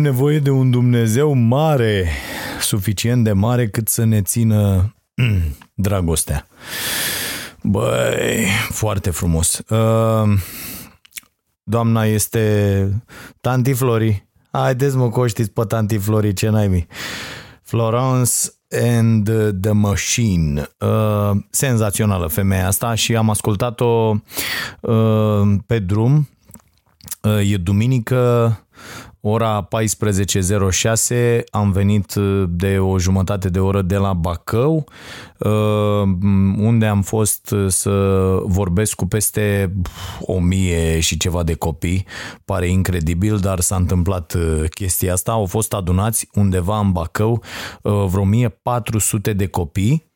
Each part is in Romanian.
Avem nevoie de un Dumnezeu mare, suficient de mare cât să ne țină dragostea. Băi, foarte frumos. Uh, Doamna este Tanti Flori. Haideți mă că o știți pe Tanti Flori, ce naibii. Florence and the Machine. Uh, senzațională femeia asta și am ascultat-o uh, pe drum. Uh, e duminică, ora 14.06, am venit uh, de o jumătate de oră de la Bacău, uh, unde am fost uh, să vorbesc cu peste o mie și ceva de copii. Pare incredibil, dar s-a întâmplat uh, chestia asta. Au fost adunați undeva în Bacău uh, vreo 1400 de copii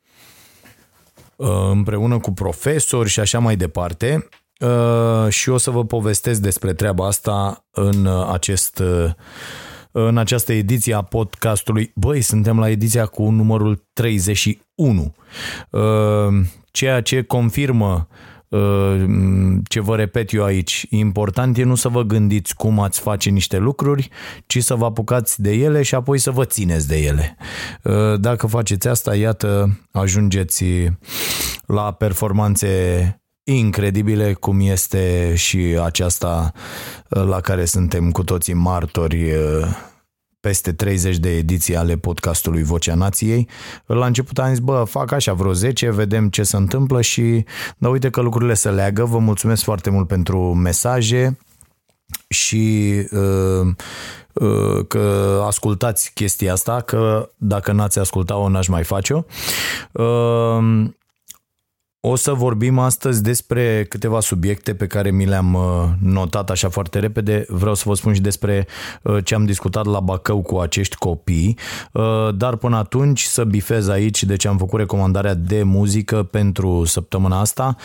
uh, împreună cu profesori și așa mai departe. Uh, și o să vă povestesc despre treaba asta în uh, acest uh, în această ediție a podcastului. Băi, suntem la ediția cu numărul 31. Uh, Ceea ce confirmă uh, ce vă repet eu aici, important e nu să vă gândiți cum ați face niște lucruri, ci să vă apucați de ele și apoi să vă țineți de ele. Uh, Dacă faceți asta, iată, ajungeți la performanțe incredibile cum este și aceasta la care suntem cu toții martori peste 30 de ediții ale podcastului Vocea Nației. La început am zis, bă, fac așa vreo 10, vedem ce se întâmplă și da, uite că lucrurile se leagă. Vă mulțumesc foarte mult pentru mesaje și uh, uh, că ascultați chestia asta, că dacă n-ați ascultat-o, n-aș mai face-o. Uh, o să vorbim astăzi despre câteva subiecte pe care mi le-am uh, notat așa foarte repede. Vreau să vă spun și despre uh, ce am discutat la Bacău cu acești copii, uh, dar până atunci să bifez aici, deci am făcut recomandarea de muzică pentru săptămâna asta.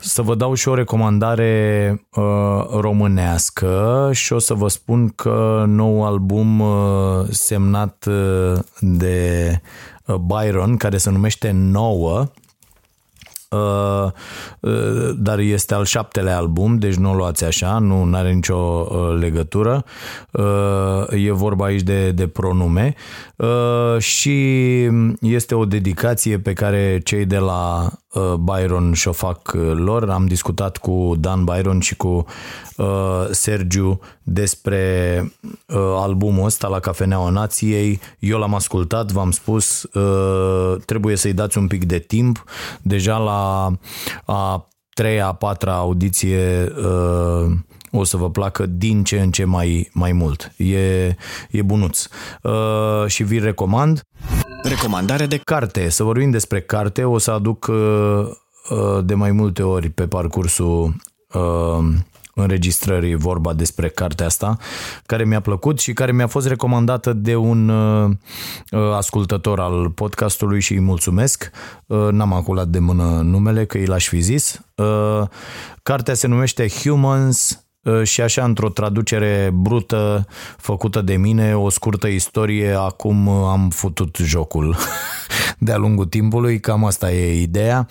Să vă dau și o recomandare românească și o să vă spun că nou album semnat de Byron, care se numește Nouă, Uh, uh, dar este al șaptelea album, deci nu o luați așa, nu are nicio uh, legătură. Uh, e vorba aici de, de pronume uh, și este o dedicație pe care cei de la uh, Byron și-o fac uh, lor. Am discutat cu Dan Byron și cu uh, Sergiu despre uh, albumul ăsta la Cafeneaua Nației. Eu l-am ascultat, v-am spus, uh, trebuie să-i dați un pic de timp. Deja la a treia, a patra audiție uh, o să vă placă din ce în ce mai, mai mult. E, e bunuț. Uh, și vi recomand Recomandare de carte. Să vorbim despre carte. O să aduc uh, uh, de mai multe ori pe parcursul uh, înregistrării vorba despre cartea asta, care mi-a plăcut și care mi-a fost recomandată de un uh, uh, ascultător al podcastului și îi mulțumesc. Uh, n-am aculat de mână numele, că i l-aș fi zis. Uh, cartea se numește Humans uh, și așa într-o traducere brută făcută de mine, o scurtă istorie, acum uh, am futut jocul de-a lungul timpului, cam asta e ideea.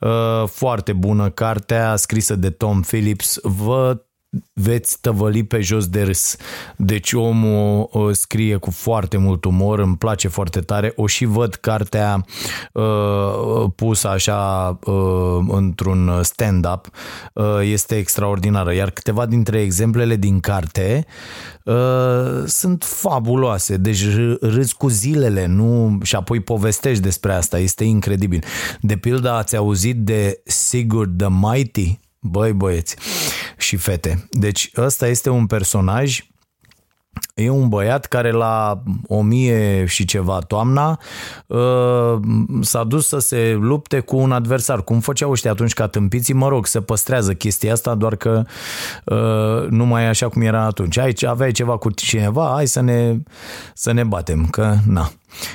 Uh, Foarte bună cartea, scrisă de Tom Phillips, vă veți tăvăli pe jos de râs. Deci omul uh, scrie cu foarte mult umor, îmi place foarte tare. O și văd cartea uh, pusă așa uh, într-un stand-up. Uh, este extraordinară. Iar câteva dintre exemplele din carte uh, sunt fabuloase. Deci r- râzi cu zilele nu? și apoi povestești despre asta. Este incredibil. De pildă ați auzit de Sigurd the Mighty? Băi băieți și fete. Deci ăsta este un personaj E un băiat care la o mie și ceva toamna uh, s-a dus să se lupte cu un adversar. Cum făceau ăștia atunci ca tâmpiții, mă rog, se păstrează chestia asta, doar că uh, nu mai e așa cum era atunci. Aici aveai ceva cu cineva, hai să ne, să ne batem, că na.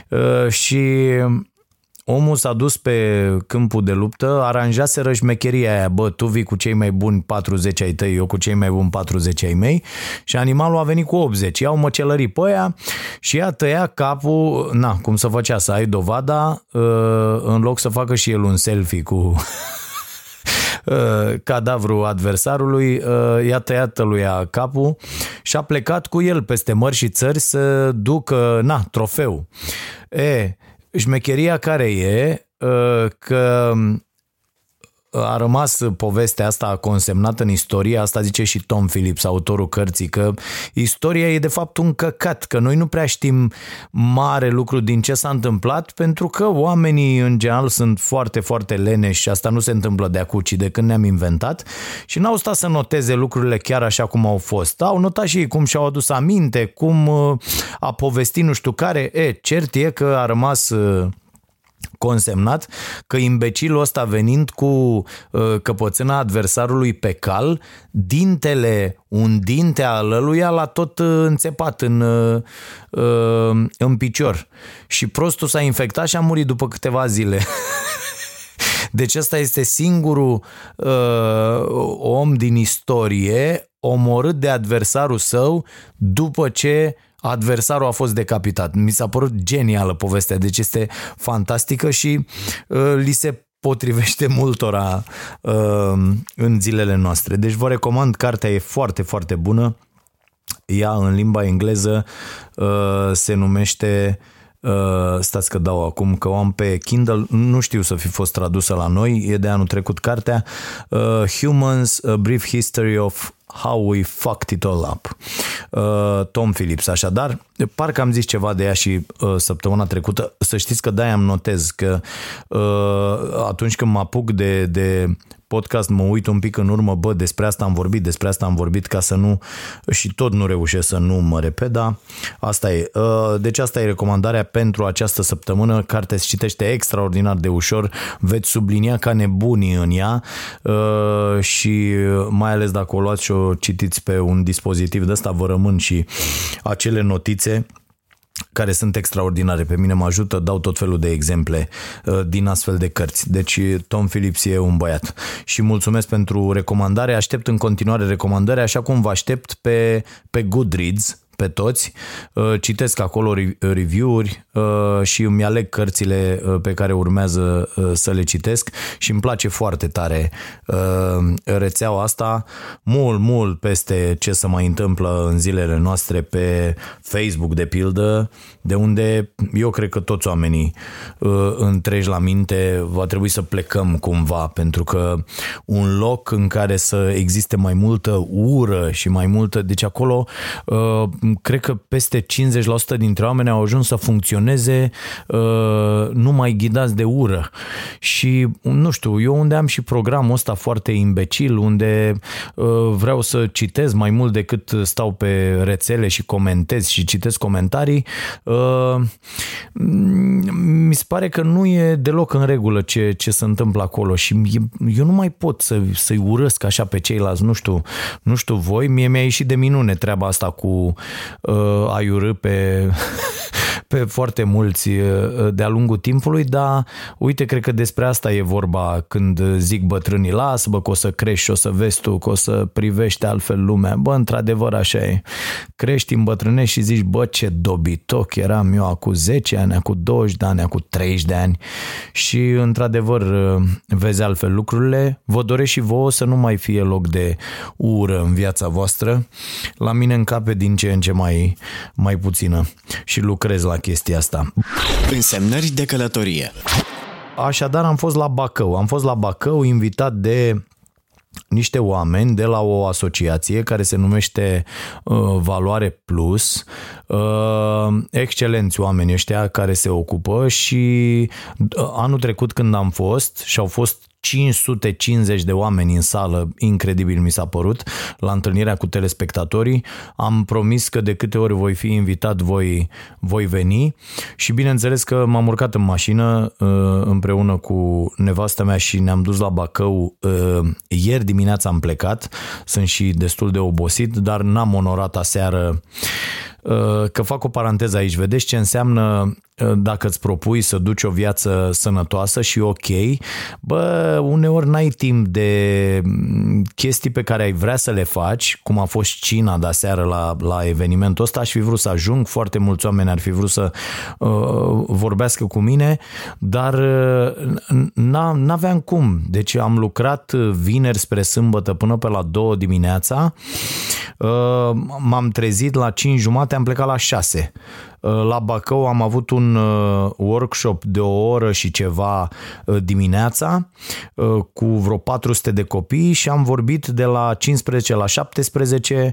Uh, și omul s-a dus pe câmpul de luptă, aranjase rășmecheria aia, bă, tu vii cu cei mai buni 40 ai tăi, eu cu cei mai buni 40 ai mei și animalul a venit cu 80. Iau măcelării pe aia și ea tăia capul, na, cum să făcea, să ai dovada, uh, în loc să facă și el un selfie cu uh, cadavru adversarului, uh, i-a tăiat lui capul și a plecat cu el peste mări și țări să ducă, na, trofeu. E, Șmecheria care e uh, că a rămas povestea asta consemnată în istorie, asta zice și Tom Phillips, autorul cărții, că istoria e de fapt un căcat, că noi nu prea știm mare lucru din ce s-a întâmplat, pentru că oamenii în general sunt foarte, foarte leneși și asta nu se întâmplă de acum, ci de când ne-am inventat și n-au stat să noteze lucrurile chiar așa cum au fost. Au notat și cum și-au adus aminte, cum uh, a povestit nu știu care. E, cert e că a rămas uh, consemnat că imbecilul ăsta venind cu uh, căpățâna adversarului pe cal, dintele, un dinte al ăluia l-a tot uh, înțepat în, uh, în picior. Și prostul s-a infectat și a murit după câteva zile. Deci ăsta este singurul uh, om din istorie omorât de adversarul său după ce adversarul a fost decapitat. Mi s-a părut genială povestea, deci este fantastică și uh, li se potrivește multora uh, în zilele noastre. Deci vă recomand, cartea e foarte, foarte bună. Ea în limba engleză uh, se numește Uh, stați că dau acum, că o am pe Kindle, nu știu să fi fost tradusă la noi, e de anul trecut cartea, uh, Humans, A Brief History of How We Fucked It All Up. Uh, Tom Phillips, așadar, parcă am zis ceva de ea și uh, săptămâna trecută, să știți că de-aia am notez că uh, atunci când mă apuc de, de podcast mă uit un pic în urmă, bă, despre asta am vorbit, despre asta am vorbit ca să nu și tot nu reușesc să nu mă repet, dar asta e. Uh, deci asta e recomandarea pentru această săptămână. Cartea se citește extraordinar de ușor, veți sublinia ca nebunii în ea uh, și mai ales dacă o luați și o citiți pe un dispozitiv de ăsta, vă rămân și acele notițe care sunt extraordinare. Pe mine mă ajută, dau tot felul de exemple uh, din astfel de cărți. Deci Tom Phillips e un băiat. Și mulțumesc pentru recomandare. Aștept în continuare recomandări, așa cum vă aștept pe, pe Goodreads, pe toți, uh, citesc acolo review-uri uh, și îmi aleg cărțile uh, pe care urmează să le citesc și îmi place foarte tare rețeaua asta, mult, mult peste ce se mai întâmplă în zilele noastre pe Facebook, de pildă, de unde eu cred că toți oamenii întregi la minte va trebui să plecăm cumva, pentru că un loc în care să existe mai multă ură și mai multă, deci acolo cred că peste 50% dintre oameni au ajuns să funcționeze uh, numai ghidați de ură. Și, nu știu, eu unde am și programul ăsta foarte imbecil, unde uh, vreau să citez mai mult decât stau pe rețele și comentez și citesc comentarii, uh, mi se pare că nu e deloc în regulă ce, ce se întâmplă acolo și eu nu mai pot să, să-i urăsc așa pe ceilalți, nu știu, nu știu voi, mie mi-a ieșit de minune treaba asta cu uh, ai urâ pe, pe foarte mulți uh, de-a lungul timpului, dar uite, cred că despre asta e vorba când zic bătrânii, las bă, că o să crești și o să vezi tu, că o să privești altfel lumea. Bă, într-adevăr așa e. Crești, îmbătrânești și zici, bă, ce dobitoc eram eu acum 10 ani, acum 20 de ani, acum 30 de ani și într-adevăr uh, vezi altfel lucrurile. Vă doresc și vouă să nu mai fie loc de ură în viața voastră. La mine încape din ce în ce mai, mai puțină și lucrez la chestia asta. Însemnări de călătorie. Așadar am fost la Bacău. Am fost la Bacău invitat de niște oameni de la o asociație care se numește uh, Valoare Plus, uh, excelenți oameni ăștia care se ocupă și uh, anul trecut când am fost și au fost 550 de oameni în sală, incredibil mi s-a părut, la întâlnirea cu telespectatorii. Am promis că de câte ori voi fi invitat, voi, voi veni și bineînțeles că m-am urcat în mașină uh, împreună cu nevastă mea și ne-am dus la Bacău. Uh, ieri dimineața am plecat, sunt și destul de obosit, dar n-am onorat aseară uh, că fac o paranteză aici. Vedeți ce înseamnă dacă îți propui să duci o viață sănătoasă și ok, bă, uneori n-ai timp de chestii pe care ai vrea să le faci, cum a fost Cina de seară la, la evenimentul ăsta, aș fi vrut să ajung, foarte mulți oameni ar fi vrut să uh, vorbească cu mine, dar uh, n-aveam cum. Deci am lucrat vineri spre sâmbătă până pe la două dimineața, uh, m-am trezit la 5 jumate, am plecat la 6 Uh, la Bacău am avut un uh, workshop de o oră și ceva uh, dimineața cu vreo 400 de copii și am vorbit de la 15 la 17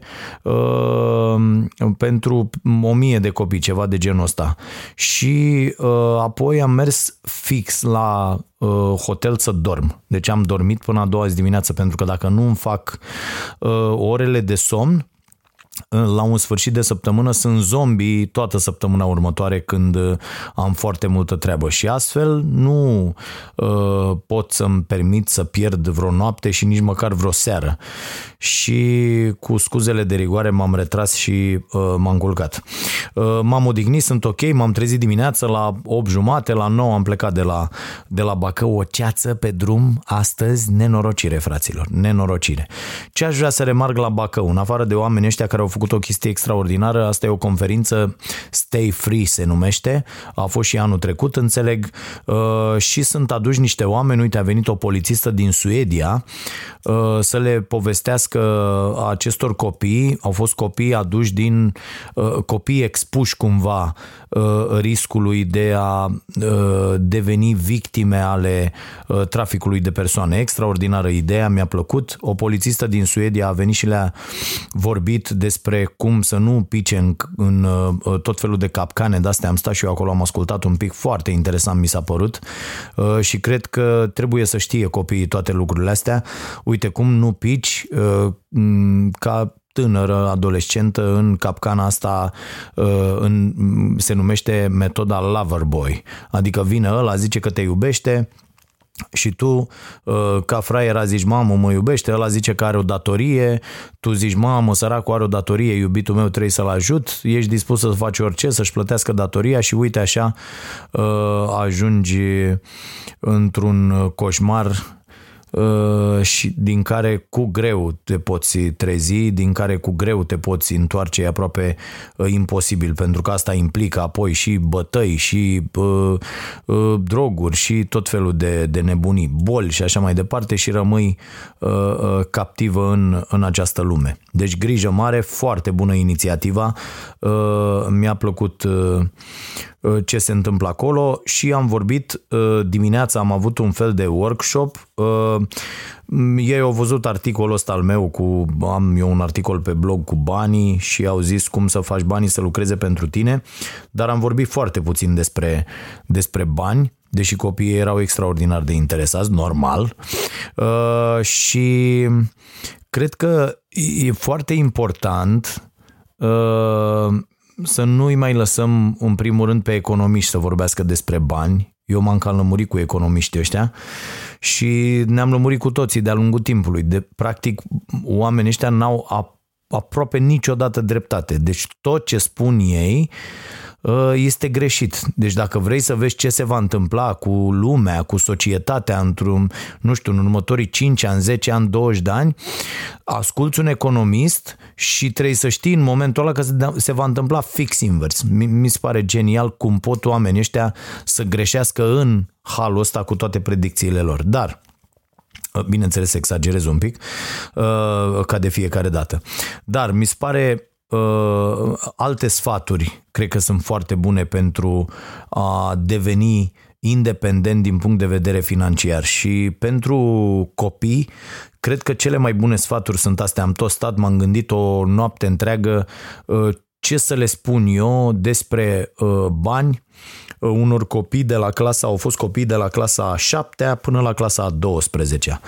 pentru 1000 de copii, ceva de genul ăsta. Și apoi am mers fix la hotel să dorm. Deci am dormit până a doua zi dimineață pentru că dacă nu îmi fac orele de somn, la un sfârșit de săptămână sunt zombie toată săptămâna următoare când uh, am foarte multă treabă și astfel nu uh, pot să-mi permit să pierd vreo noapte și nici măcar vreo seară. Și cu scuzele de rigoare m-am retras și uh, m-am culcat. Uh, m-am odihnit, sunt ok, m-am trezit dimineața la 8 jumate, la 9 am plecat de la, de la Bacău, o ceață pe drum astăzi, nenorocire, fraților, nenorocire. Ce aș vrea să remarc la Bacău, în afară de oamenii ăștia care au făcut o chestie extraordinară. Asta e o conferință Stay Free se numește. A fost și anul trecut, înțeleg. Uh, și sunt aduși niște oameni. Uite, a venit o polițistă din Suedia uh, să le povestească acestor copii. Au fost copii aduși din uh, copii expuși cumva riscului de a deveni victime ale traficului de persoane. Extraordinară ideea, mi-a plăcut. O polițistă din Suedia a venit și le-a vorbit despre cum să nu pice în, în uh, tot felul de capcane de-astea. Am stat și eu acolo, am ascultat un pic, foarte interesant mi s-a părut uh, și cred că trebuie să știe copiii toate lucrurile astea. Uite cum nu pici uh, ca tânără, adolescentă în capcana asta în, se numește metoda Loverboy. Adică vine ăla, zice că te iubește, și tu, uh, ca fraiera, zici, mamă, mă iubește, ăla zice că are o datorie, tu zici, mamă, săracul are o datorie, iubitul meu trebuie să-l ajut, ești dispus să faci orice, să-și plătească datoria și uite așa uh, ajungi într-un coșmar Uh, și din care cu greu te poți trezi, din care cu greu te poți întoarce, e aproape uh, imposibil, pentru că asta implică apoi și bătăi, și uh, uh, droguri, și tot felul de, de nebunii, boli și așa mai departe și rămâi uh, uh, captivă în, în această lume. Deci grijă mare, foarte bună inițiativa, uh, mi-a plăcut uh, Uh, ce se întâmplă acolo și am vorbit uh, dimineața, am avut un fel de workshop. Uh, ei au văzut articolul ăsta al meu cu, am eu un articol pe blog cu banii și au zis cum să faci banii să lucreze pentru tine, dar am vorbit foarte puțin despre, despre bani, deși copiii erau extraordinar de interesați, normal. și cred că e foarte important să nu-i mai lăsăm în primul rând pe economiști să vorbească despre bani. Eu m-am cam lămurit cu economiștii ăștia și ne-am lămurit cu toții de-a lungul timpului. De, practic, oamenii ăștia n-au aproape niciodată dreptate. Deci tot ce spun ei Uh, este greșit. Deci dacă vrei să vezi ce se va întâmpla cu lumea, cu societatea într-un, nu știu, în următorii 5 ani, 10 ani, 20 de ani, asculți un economist și trebuie să știi în momentul ăla că se va întâmpla fix invers. Mi se pare genial cum pot oamenii ăștia să greșească în halul ăsta cu toate predicțiile lor. Dar uh, bineînțeles exagerez un pic, uh, ca de fiecare dată. Dar mi se pare uh, alte sfaturi cred că sunt foarte bune pentru a deveni independent din punct de vedere financiar și pentru copii cred că cele mai bune sfaturi sunt astea. Am tot stat, m-am gândit o noapte întreagă uh, ce să le spun eu despre uh, bani uh, unor copii de la clasa, au fost copii de la clasa a 7 până la clasa a 12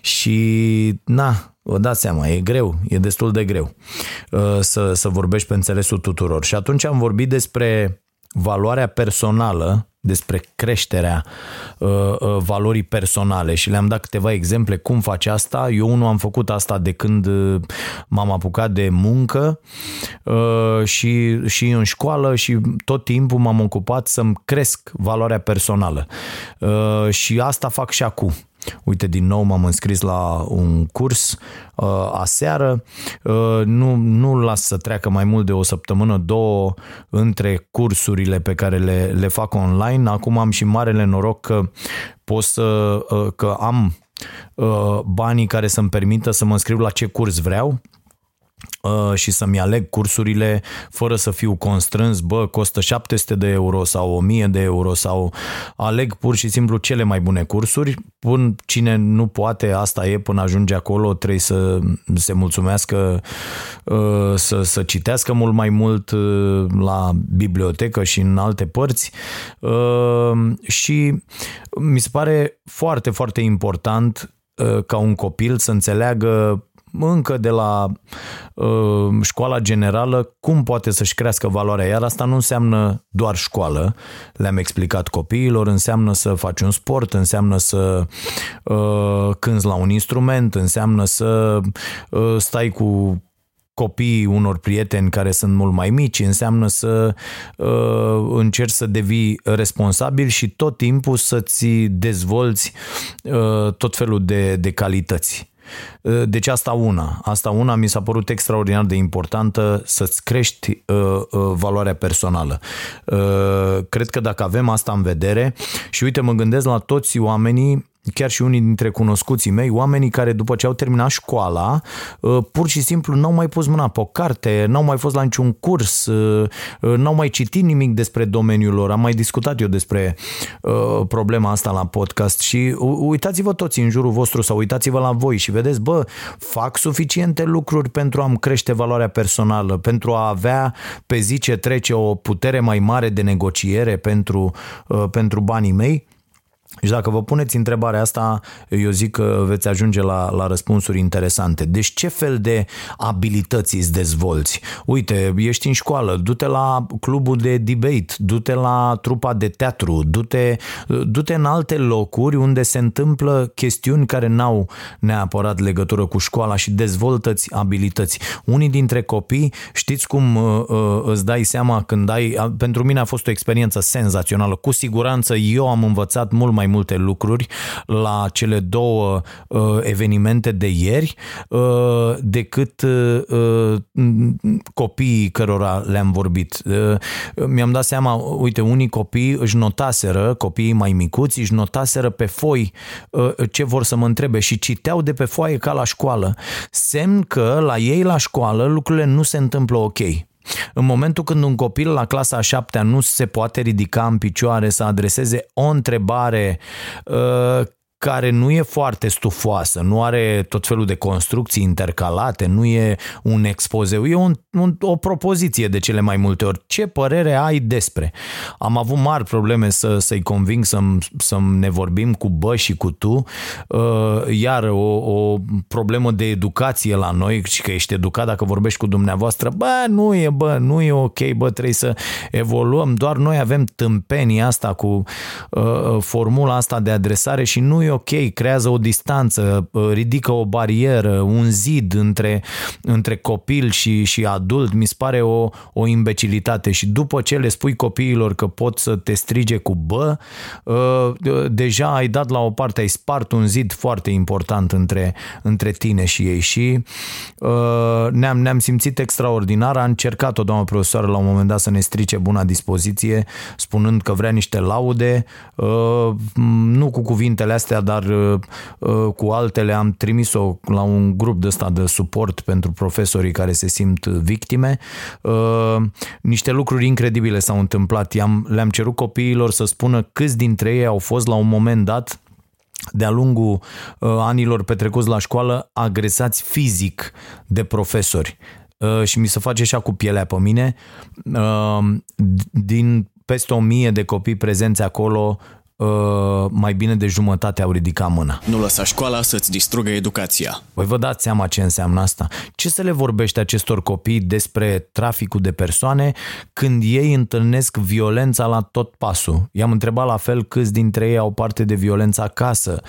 Și, na, vă dați seama, e greu, e destul de greu uh, să, să vorbești pe înțelesul tuturor. Și atunci am vorbit despre valoarea personală despre creșterea uh, uh, valorii personale și le-am dat câteva exemple cum face asta. Eu nu am făcut asta de când uh, m-am apucat de muncă uh, și, și în școală și tot timpul m-am ocupat să-mi cresc valoarea personală. Uh, și asta fac și acum. Uite, din nou m-am înscris la un curs uh, aseară. Uh, nu, nu las să treacă mai mult de o săptămână, două între cursurile pe care le, le fac online. Acum am și marele noroc că pot să, uh, că am uh, banii care să-mi permită să mă înscriu la ce curs vreau Uh, și să-mi aleg cursurile fără să fiu constrâns, bă, costă 700 de euro sau 1000 de euro sau aleg pur și simplu cele mai bune cursuri. Până cine nu poate, asta e, până ajunge acolo, trebuie să se mulțumească, uh, să, să citească mult mai mult uh, la bibliotecă și în alte părți și mi se pare foarte, foarte important ca un copil să înțeleagă încă de la uh, școala generală cum poate să-și crească valoarea. Iar asta nu înseamnă doar școală, le-am explicat copiilor, înseamnă să faci un sport, înseamnă să uh, cânți la un instrument, înseamnă să uh, stai cu copiii unor prieteni care sunt mult mai mici, înseamnă să uh, încerci să devii responsabil și tot timpul să-ți dezvolți uh, tot felul de, de calități. Uh, deci asta una. Asta una mi s-a părut extraordinar de importantă să-ți crești uh, uh, valoarea personală. Uh, cred că dacă avem asta în vedere și uite, mă gândesc la toți oamenii chiar și unii dintre cunoscuții mei, oamenii care după ce au terminat școala, uh, pur și simplu n-au mai pus mâna pe o carte, n-au mai fost la niciun curs, uh, uh, n-au mai citit nimic despre domeniul lor. Am mai discutat eu despre problema asta la podcast și uitați-vă toți în jurul vostru sau uitați-vă la voi și vedeți, bă, fac suficiente lucruri pentru a-mi crește valoarea personală, pentru a avea pe zi ce trece o putere mai mare de negociere pentru, pentru banii mei? Și dacă vă puneți întrebarea asta, eu zic că veți ajunge la, la răspunsuri interesante. Deci ce fel de abilități îți dezvolți? Uite, ești în școală, du-te la clubul de debate, du-te la trupa de teatru, du-te, du-te în alte locuri unde se întâmplă chestiuni care n-au neapărat legătură cu școala și dezvoltă-ți abilități. Unii dintre copii, știți cum uh, uh, îți dai seama când ai... Pentru mine a fost o experiență senzațională. Cu siguranță eu am învățat mult mai multe lucruri la cele două uh, evenimente de ieri uh, decât uh, uh copiii cărora le-am vorbit. Uh, mi-am dat seama, uite, unii copii își notaseră, copiii mai micuți, își notaseră pe foi uh, ce vor să mă întrebe și citeau de pe foaie ca la școală. Semn că la ei la școală lucrurile nu se întâmplă ok. În momentul când un copil la clasa a șaptea nu se poate ridica în picioare să adreseze o întrebare uh, care nu e foarte stufoasă, nu are tot felul de construcții intercalate, nu e un expozeu, e un, un, o propoziție de cele mai multe ori. Ce părere ai despre? Am avut mari probleme să, să-i conving să să ne vorbim cu bă și cu tu, uh, iar o, o problemă de educație la noi și că ești educat dacă vorbești cu dumneavoastră, bă, nu e, bă, nu e ok, bă, trebuie să evoluăm, doar noi avem tâmpenia asta cu uh, formula asta de adresare și nu e e ok, creează o distanță, uh, ridică o barieră, un zid între, între copil și, și adult, mi se pare o, o imbecilitate. Și după ce le spui copiilor că pot să te strige cu bă, uh, deja ai dat la o parte, ai spart un zid foarte important între, între tine și ei. Și uh, ne-am, ne-am simțit extraordinar, a încercat o doamnă profesoară la un moment dat să ne strice buna dispoziție, spunând că vrea niște laude, nu cu cuvintele astea astea, dar uh, uh, cu altele am trimis-o la un grup de ăsta de suport pentru profesorii care se simt victime. Uh, niște lucruri incredibile s-au întâmplat. le-am cerut copiilor să spună câți dintre ei au fost la un moment dat de-a lungul uh, anilor petrecuți la școală agresați fizic de profesori uh, și mi se face așa cu pielea pe mine. Uh, din peste o mie de copii prezenți acolo, Uh, mai bine de jumătate au ridicat mâna. Nu lăsa școala să-ți distrugă educația. Voi vă dați seama ce înseamnă asta? Ce să le vorbește acestor copii despre traficul de persoane când ei întâlnesc violența la tot pasul? I-am întrebat la fel câți dintre ei au parte de violență acasă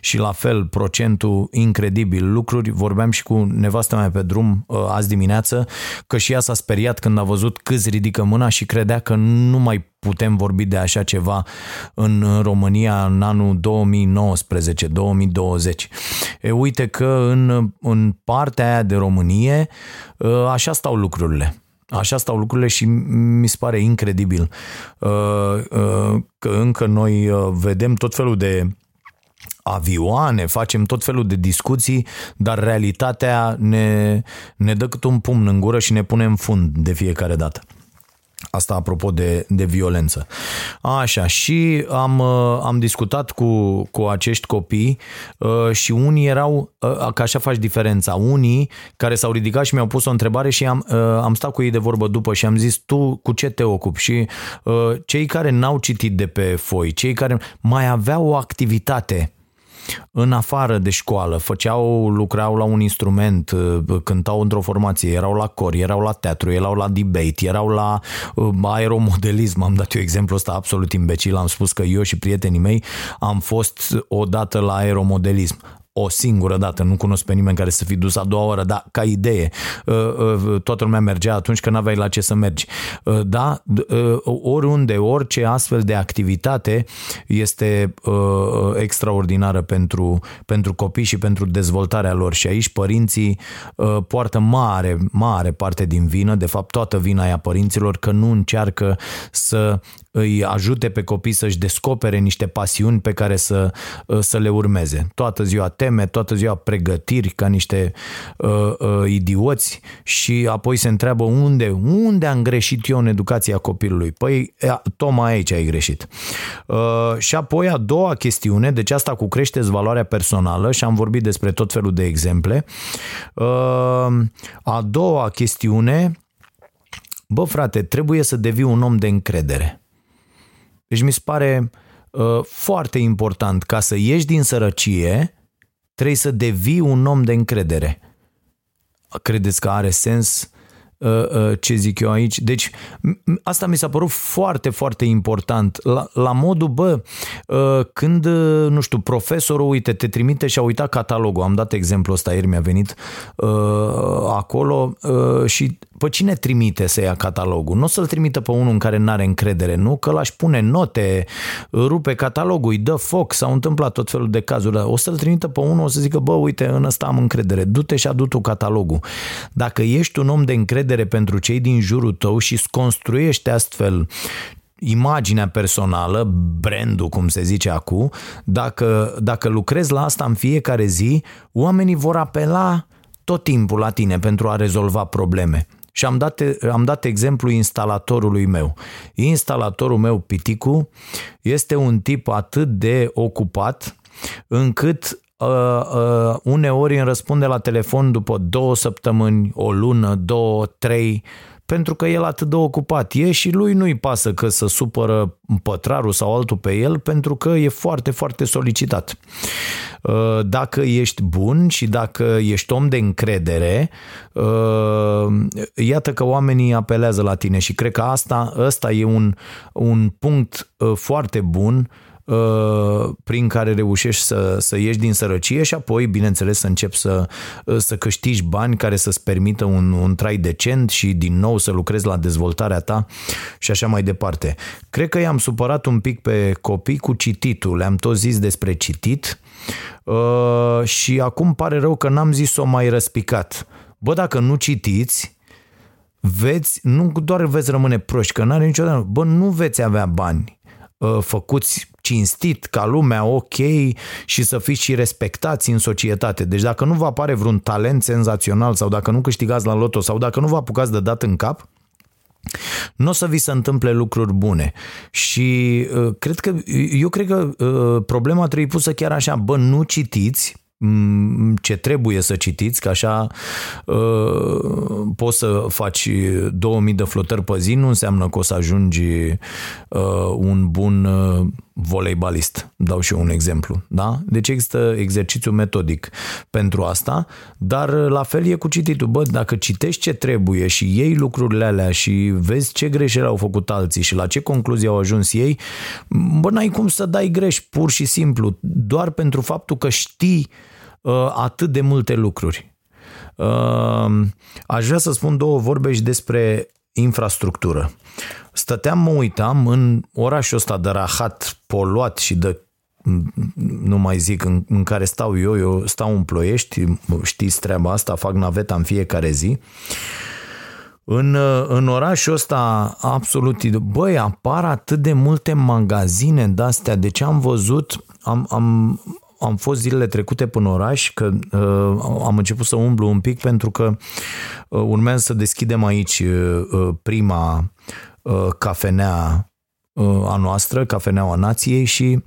și la fel procentul incredibil. Lucruri, vorbeam și cu nevastă mea pe drum uh, azi dimineață, că și ea s-a speriat când a văzut câți ridică mâna și credea că nu mai putem vorbi de așa ceva în România în anul 2019-2020. E, uite că în, în partea aia de Românie ă, așa stau lucrurile. Așa stau lucrurile și mi se pare incredibil ă, ă, că încă noi vedem tot felul de avioane, facem tot felul de discuții, dar realitatea ne, ne dă cât un pumn în gură și ne pune în fund de fiecare dată. Asta apropo de, de violență. Așa, și am, uh, am discutat cu, cu acești copii uh, și unii erau, uh, că așa faci diferența, unii care s-au ridicat și mi-au pus o întrebare și am, am stat cu ei de vorbă după și am zis, tu cu ce te ocupi? Și cei care n-au citit de pe foi, cei care mai aveau o activitate în afară de școală, făceau, lucrau la un instrument, uh, cântau într-o formație, erau la cor, erau la teatru, erau la debate, erau la uh, aeromodelism, am dat eu exemplu ăsta absolut imbecil, am spus că eu și prietenii mei am fost odată la aeromodelism o singură dată, nu cunosc pe nimeni care să fi dus a doua oră, dar ca idee, uh, uh, toată lumea mergea atunci când n-aveai la ce să mergi. Uh, da, oriunde, orice astfel de activitate este extraordinară pentru, pentru copii și pentru dezvoltarea lor. Și aici părinții poartă mare, mare parte din vină, de fapt toată vina e a părinților că nu încearcă să îi ajute pe copii să-și descopere niște pasiuni pe care să, uh, să le urmeze. Toată ziua teme, toată ziua pregătiri ca niște uh, uh, idioți și apoi se întreabă unde, unde am greșit eu în educația copilului. Păi, tocmai aici ai greșit. Uh, și apoi a doua chestiune, deci asta cu creșteți valoarea personală și am vorbit despre tot felul de exemple. Uh, a doua chestiune, bă frate, trebuie să devii un om de încredere. Deci mi se pare uh, foarte important ca să ieși din sărăcie, trebuie să devii un om de încredere. Credeți că are sens uh, uh, ce zic eu aici? Deci asta mi s-a părut foarte, foarte important. La, la modul, bă, uh, când, uh, nu știu, profesorul, uite, te trimite și a uitat catalogul. Am dat exemplu ăsta, ieri mi-a venit uh, acolo uh, și pe cine trimite să ia catalogul? Nu o să-l trimită pe unul în care nu are încredere, nu? Că l-aș pune note, rupe catalogul, îi dă foc, s-au întâmplat tot felul de cazuri, dar o să-l trimită pe unul, o să zică, bă, uite, în ăsta am încredere, du-te și adu tu catalogul. Dacă ești un om de încredere pentru cei din jurul tău și îți construiești astfel imaginea personală, brandul, cum se zice acum, dacă, dacă lucrezi la asta în fiecare zi, oamenii vor apela tot timpul la tine pentru a rezolva probleme. Și am dat, am dat exemplu instalatorului meu. Instalatorul meu, Piticu, este un tip atât de ocupat încât uh, uh, uneori îmi răspunde la telefon după două săptămâni, o lună, două, trei, pentru că el atât de ocupat e și lui nu-i pasă că să supără pătrarul sau altul pe el pentru că e foarte, foarte solicitat. Uh, dacă ești bun și dacă ești om de încredere, uh, iată că oamenii apelează la tine și cred că asta, ăsta e un, un punct uh, foarte bun Uh, prin care reușești să, să ieși din sărăcie și apoi, bineînțeles, să începi să, uh, să câștigi bani care să-ți permită un, un trai decent și din nou să lucrezi la dezvoltarea ta și așa mai departe. Cred că i-am supărat un pic pe copii cu cititul, le-am tot zis despre citit uh, și acum pare rău că n-am zis-o mai răspicat. Bă, dacă nu citiți, veți, nu doar veți rămâne proști, că n-are niciodată, bă, nu veți avea bani făcuți cinstit, ca lumea, ok și să fiți și respectați în societate. Deci dacă nu vă apare vreun talent senzațional sau dacă nu câștigați la loto sau dacă nu vă apucați de dat în cap, nu o să vi se întâmple lucruri bune. Și uh, cred că, eu cred că uh, problema trebuie pusă chiar așa, bă, nu citiți ce trebuie să citiți, că așa uh, poți să faci 2000 de flotări pe zi, nu înseamnă că o să ajungi uh, un bun uh, voleibalist. Dau și eu un exemplu. Da? Deci există exercițiu metodic pentru asta, dar la fel e cu cititul. Bă, dacă citești ce trebuie și iei lucrurile alea și vezi ce greșeli au făcut alții și la ce concluzie au ajuns ei, bă, n-ai cum să dai greș, pur și simplu, doar pentru faptul că știi uh, atât de multe lucruri. Uh, aș vrea să spun două vorbe și despre infrastructură. Stăteam, mă uitam în orașul ăsta de rahat, poluat și de nu mai zic, în, în care stau eu, eu stau în Ploiești, știți treaba asta, fac naveta în fiecare zi. În, în orașul ăsta, absolut, băi, apar atât de multe magazine de-astea, deci am văzut, am, am, am fost zilele trecute până oraș, că uh, am început să umblu un pic pentru că uh, urmează să deschidem aici uh, prima uh, cafenea uh, a noastră, cafeneaua nației și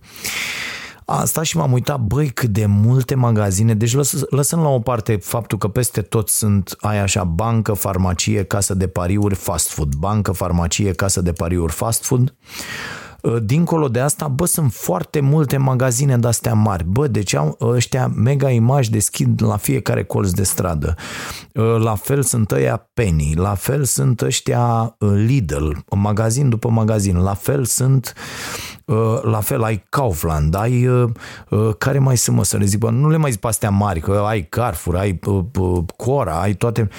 a stat și m-am uitat, băi, cât de multe magazine, deci lăs, lăsăm la o parte faptul că peste tot sunt, ai așa, bancă, farmacie, casă de pariuri, fast food, bancă, farmacie, casă de pariuri, fast food, Uh, dincolo de asta, bă, sunt foarte multe magazine de-astea mari. Bă, deci au ăștia mega imagi deschid la fiecare colț de stradă. Uh, la fel sunt ăia Penny, la fel sunt ăștia uh, Lidl, magazin după magazin, la fel sunt la fel ai Kaufland, ai care mai sunt mă să le zic, bă, nu le mai zic pe astea mari, că ai Carrefour, ai Cora, ai toate.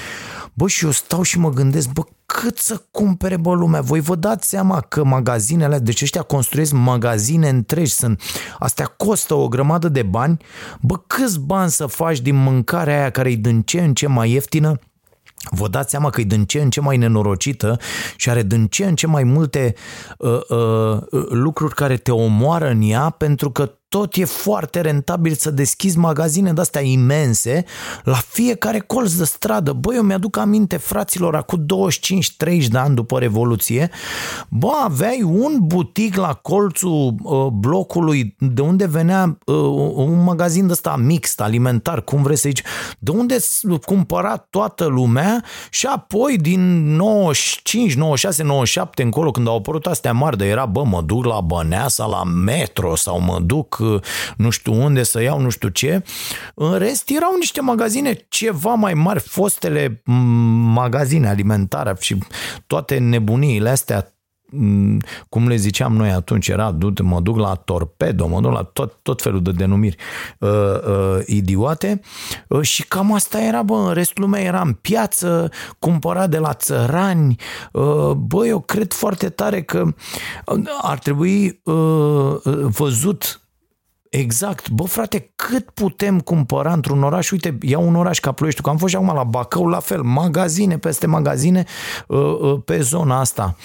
Bă, și eu stau și mă gândesc, bă, cât să cumpere bă lumea. Voi vă dați seama că magazinele, deci ăștia construiesc magazine întregi, sunt, astea costă o grămadă de bani. Bă, câți bani să faci din mâncarea aia care e din ce în ce mai ieftină? Vă dați seama că e din ce în ce mai nenorocită și are din ce în ce mai multe uh, uh, lucruri care te omoară în ea pentru că tot e foarte rentabil să deschizi magazine de-astea imense la fiecare colț de stradă. Băi, eu mi-aduc aminte, fraților, acum 25-30 de ani după Revoluție, bă, aveai un butic la colțul uh, blocului de unde venea uh, un magazin de ăsta mixt, alimentar, cum vrei să zici, de unde cumpăra toată lumea și apoi din 95, 96, 97 încolo, când au apărut astea mari, de era, bă, mă duc la Băneasa, la metro sau mă duc nu știu unde să iau nu știu ce. În rest erau niște magazine ceva mai mari, fostele magazine alimentare și toate nebuniile astea cum le ziceam noi atunci, era mă duc la torpedo, mă duc la tot, tot felul de denumiri uh, uh, idiote uh, și cam asta era, bă, în rest lumea era în piață, cumpăra de la țărani, uh, bă, eu cred foarte tare că ar trebui uh, văzut Exact. Bă, frate, cât putem cumpăra într-un oraș? Uite, iau un oraș ca Ploieștiul, că am fost și acum la Bacău, la fel, magazine peste magazine uh, uh, pe zona asta.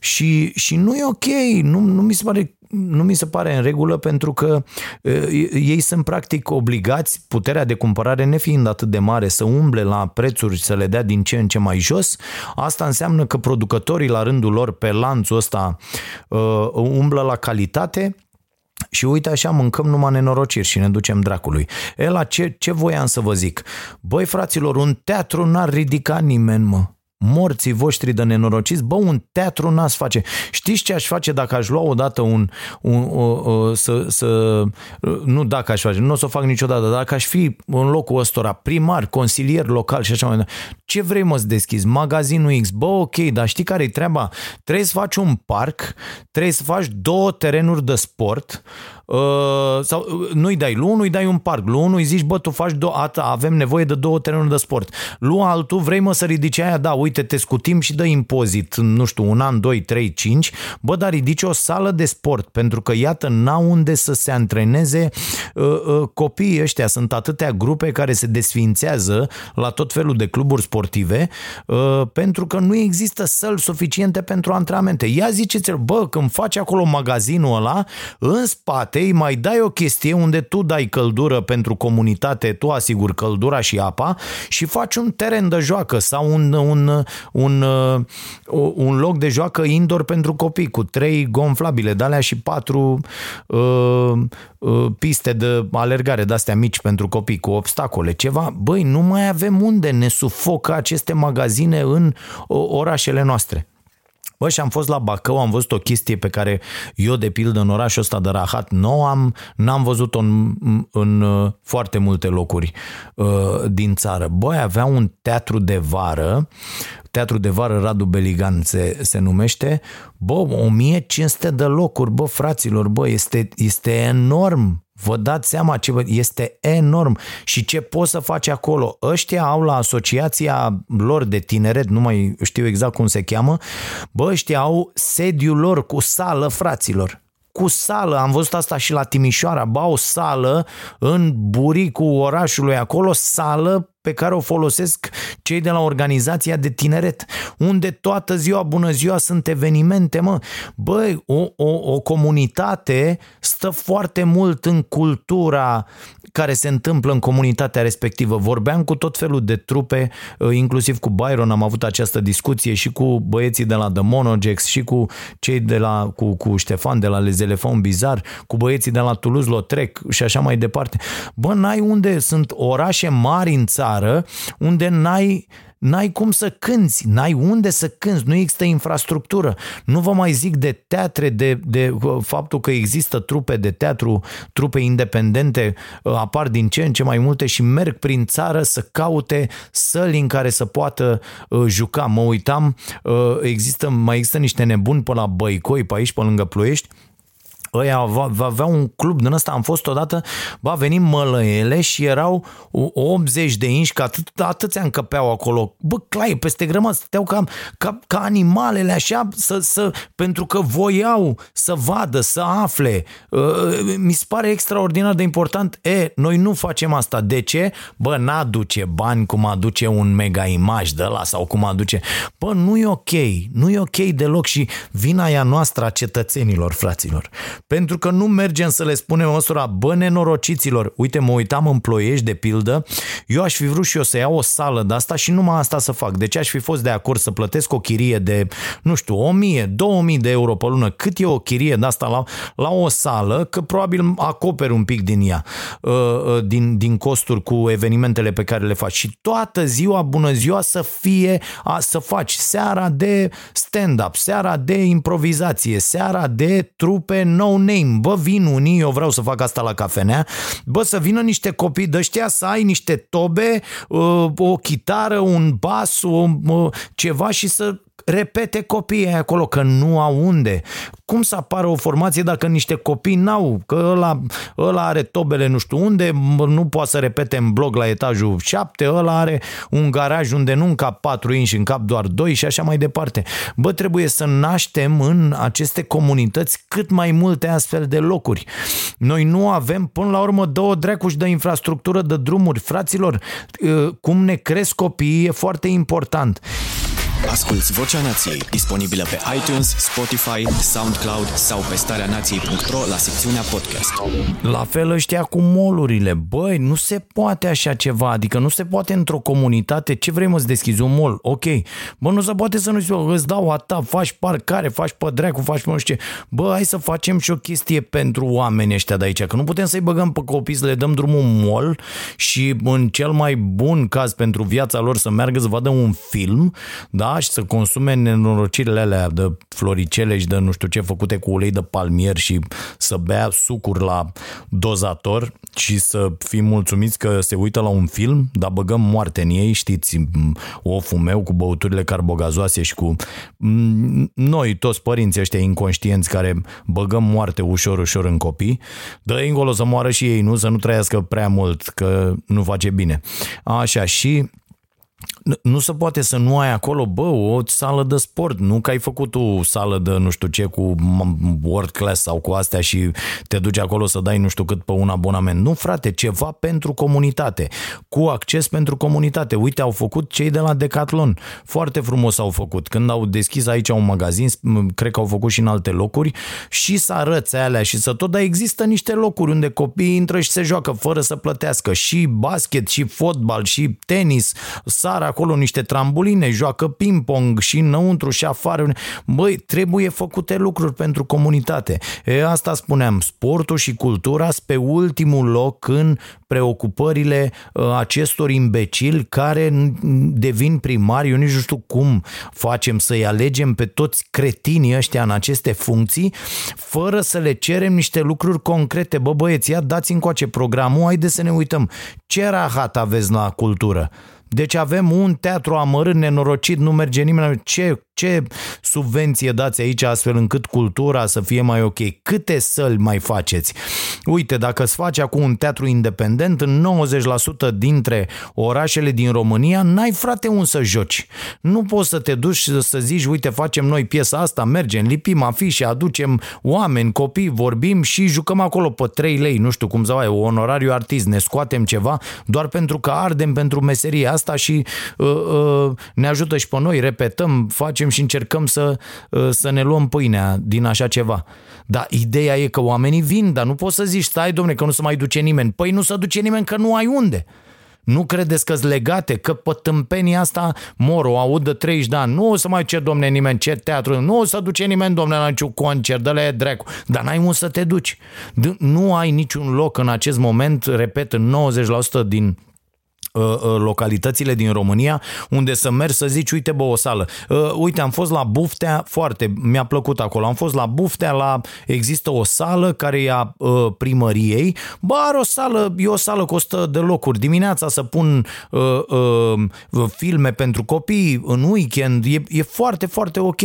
Și, și nu e ok, nu, nu mi se pare nu mi se pare în regulă pentru că uh, ei sunt practic obligați, puterea de cumpărare nefiind atât de mare, să umble la prețuri să le dea din ce în ce mai jos. Asta înseamnă că producătorii la rândul lor pe lanțul ăsta uh, umblă la calitate și uite așa mâncăm numai nenorociri și ne ducem dracului. E la ce, ce voiam să vă zic? Băi fraților, un teatru n-ar ridica nimeni, mă morții voștri de nenorociți, bă, un teatru n-ați face. Știți ce aș face dacă aș lua odată un, un o, o, să, să, nu dacă aș face, nu o să o fac niciodată, dacă aș fi în locul ăstora primar, consilier local și așa mai departe, ce vrei mă să deschizi? Magazinul X, bă, ok, dar știi care e treaba? Trebuie să faci un parc, trebuie să faci două terenuri de sport, Uh, sau uh, nu-i dai lui unul, îi dai un parc. Lui unul îi zici, bă, tu faci două, ata, avem nevoie de două terenuri de sport. Lui altul, vrei mă să ridici aia, da, uite, te scutim și dă impozit, nu știu, un an, doi, trei, cinci, bă, dar ridici o sală de sport, pentru că, iată, n-au unde să se antreneze uh, uh, copiii ăștia. Sunt atâtea grupe care se desfințează la tot felul de cluburi sportive, uh, pentru că nu există săl suficiente pentru antrenamente. Ia ziceți-l, bă, când faci acolo magazinul ăla, în spate îi mai dai o chestie unde tu dai căldură pentru comunitate, tu asiguri căldura și apa și faci un teren de joacă sau un, un, un, un, un loc de joacă indoor pentru copii cu trei gonflabile de alea și patru uh, uh, piste de alergare de astea mici pentru copii cu obstacole, ceva. Băi, nu mai avem unde ne sufocă aceste magazine în orașele noastre. Bă, și am fost la Bacău, am văzut o chestie pe care eu, de pildă, în orașul ăsta de Rahat, nu am, n-am văzut-o în, în uh, foarte multe locuri uh, din țară. Băi, avea un teatru de vară, teatru de vară Radu Beligan se, se numește, bă, 1500 de locuri, bă, fraților, bă, este, este enorm Vă dați seama ce este enorm. Și ce poți să faci acolo. Ăștia au la asociația lor de tineret, nu mai știu exact cum se cheamă, bă, ăștia au sediul lor cu sală, fraților. Cu sală, am văzut asta și la Timișoara, ba o sală în buricul orașului acolo, sală pe care o folosesc cei de la organizația de tineret, unde toată ziua, bună ziua, sunt evenimente, mă. Băi, o, o, o comunitate stă foarte mult în cultura care se întâmplă în comunitatea respectivă. Vorbeam cu tot felul de trupe, uh, inclusiv cu Byron am avut această discuție și cu băieții de la The Monogex și cu cei de la, cu, cu Ștefan de la Les Elefant Bizar, cu băieții de la Toulouse-Lautrec și așa mai departe. Bă, n-ai unde sunt orașe mari în țară unde n-ai N-ai cum să cânți, n-ai unde să cânți, nu există infrastructură. Nu vă mai zic de teatre, de, de faptul că există trupe de teatru, trupe independente, uh, apar din ce în ce mai multe și merg prin țară să caute săli în care să poată uh, juca. Mă uitam, uh, există, mai există niște nebuni pe la Băicoi, pe aici, pe lângă Ploiești, ăia va, va avea un club din ăsta, am fost odată, va veni mălăele și erau 80 de inși, că atât, atâția încăpeau acolo. Bă, clai, peste grămadă, stăteau ca, ca, ca animalele așa, să, să, pentru că voiau să vadă, să afle. Uh, mi se pare extraordinar de important. E, noi nu facem asta. De ce? Bă, n-aduce bani cum aduce un mega imaj de la sau cum aduce. Bă, nu e ok, nu e ok deloc și vina aia noastră a cetățenilor, fraților. Pentru că nu mergem să le spunem măsura, bă, nenorociților, uite, mă uitam în ploiești de pildă, eu aș fi vrut și eu să iau o sală de asta și numai asta să fac. De ce aș fi fost de acord să plătesc o chirie de, nu știu, 1000, 2000 de euro pe lună? Cât e o chirie de asta la, la o sală? Că probabil acoperi un pic din ea, uh, uh, din, din costuri cu evenimentele pe care le faci. Și toată ziua, bună ziua, să fie, a, să faci seara de stand-up, seara de improvizație, seara de trupe no name, bă, vin unii, eu vreau să fac asta la cafenea, bă, să vină niște copii de ăștia să ai niște tobe, uh, o chitară, un bas, o, ceva și să repete copiii acolo, că nu au unde. Cum să apară o formație dacă niște copii n-au? Că ăla, ăla are tobele nu știu unde, nu poate să repete în blog la etajul 7, ăla are un garaj unde nu încap 4 inși, încap doar 2 și așa mai departe. Bă, trebuie să naștem în aceste comunități cât mai multe astfel de locuri. Noi nu avem, până la urmă, două dreacuși de infrastructură de drumuri. Fraților, ă, cum ne cresc copiii e foarte important. Asculți Vocea Nației, disponibilă pe iTunes, Spotify, SoundCloud sau pe starea nației.ro la secțiunea podcast. La fel ăștia cu molurile. Băi, nu se poate așa ceva, adică nu se poate într-o comunitate, ce vrei mă să deschizi un mol? Ok. Bă, nu se poate să nu zic, îți dau a ta, faci parcare, faci pe dracu, faci nu știu ce. Bă, hai să facem și o chestie pentru oamenii ăștia de aici, că nu putem să-i băgăm pe copii să le dăm drumul mol și în cel mai bun caz pentru viața lor să meargă să vadă un film, da? Și să consume nenorocirile alea de floricele și de nu știu ce făcute cu ulei de palmier și să bea sucuri la dozator și să fim mulțumiți că se uită la un film, dar băgăm moarte în ei, știți, oful meu cu băuturile carbogazoase și cu noi, toți părinții ăștia inconștienți care băgăm moarte ușor, ușor în copii, dă încolo să moară și ei, nu? Să nu trăiască prea mult, că nu face bine. Așa, și nu se poate să nu ai acolo, bă, o sală de sport, nu că ai făcut o sală de nu știu ce cu world class sau cu astea și te duci acolo să dai nu știu cât pe un abonament. Nu, frate, ceva pentru comunitate, cu acces pentru comunitate. Uite, au făcut cei de la Decathlon. Foarte frumos au făcut. Când au deschis aici un magazin, cred că au făcut și în alte locuri, și să arăți alea și să tot, dar există niște locuri unde copiii intră și se joacă fără să plătească. Și basket, și fotbal, și tenis, sar acolo niște trambuline, joacă ping-pong și înăuntru și afară. Băi, trebuie făcute lucruri pentru comunitate. E, asta spuneam, sportul și cultura sunt pe ultimul loc în preocupările uh, acestor imbecili care devin primari. Eu nici nu știu cum facem să-i alegem pe toți cretinii ăștia în aceste funcții fără să le cerem niște lucruri concrete. Bă, băieți, ia dați încoace programul, haide să ne uităm. Ce rahat aveți la cultură? Deci avem un teatru amărât, nenorocit, nu merge nimeni. Ce ce subvenție dați aici astfel încât cultura să fie mai ok? Câte săli mai faceți? Uite, dacă îți faci acum un teatru independent, în 90% dintre orașele din România n-ai frate un să joci. Nu poți să te duci să zici, uite, facem noi piesa asta, mergem, lipim afișe, aducem oameni, copii, vorbim și jucăm acolo pe 3 lei, nu știu cum să ai, onorariu artist, ne scoatem ceva doar pentru că ardem pentru meseria asta și uh, uh, ne ajută și pe noi, repetăm, facem și încercăm să, uh, să ne luăm pâinea din așa ceva. Dar ideea e că oamenii vin, dar nu poți să zici, stai domne, că nu se mai duce nimeni. Păi nu se duce nimeni că nu ai unde. Nu credeți că-s legate, că pe tâmpenia asta mor, o aud de 30 de ani. Nu o să mai cer, domne, nimeni, ce teatru, nu o să duce nimeni, domne, la niciun concert, dă-le dracu. Dar n-ai unde să te duci. Nu ai niciun loc în acest moment, repet, în 90% din Uh, uh, localitățile din România unde să mergi să zici, uite bă, o sală. Uh, uite, am fost la Buftea, foarte, mi-a plăcut acolo. Am fost la Buftea, la, există o sală care e a primăriei. Bă, are o sală, e o sală cu 100 de locuri. Dimineața să pun uh, uh, filme pentru copii în weekend. E, e foarte, foarte ok.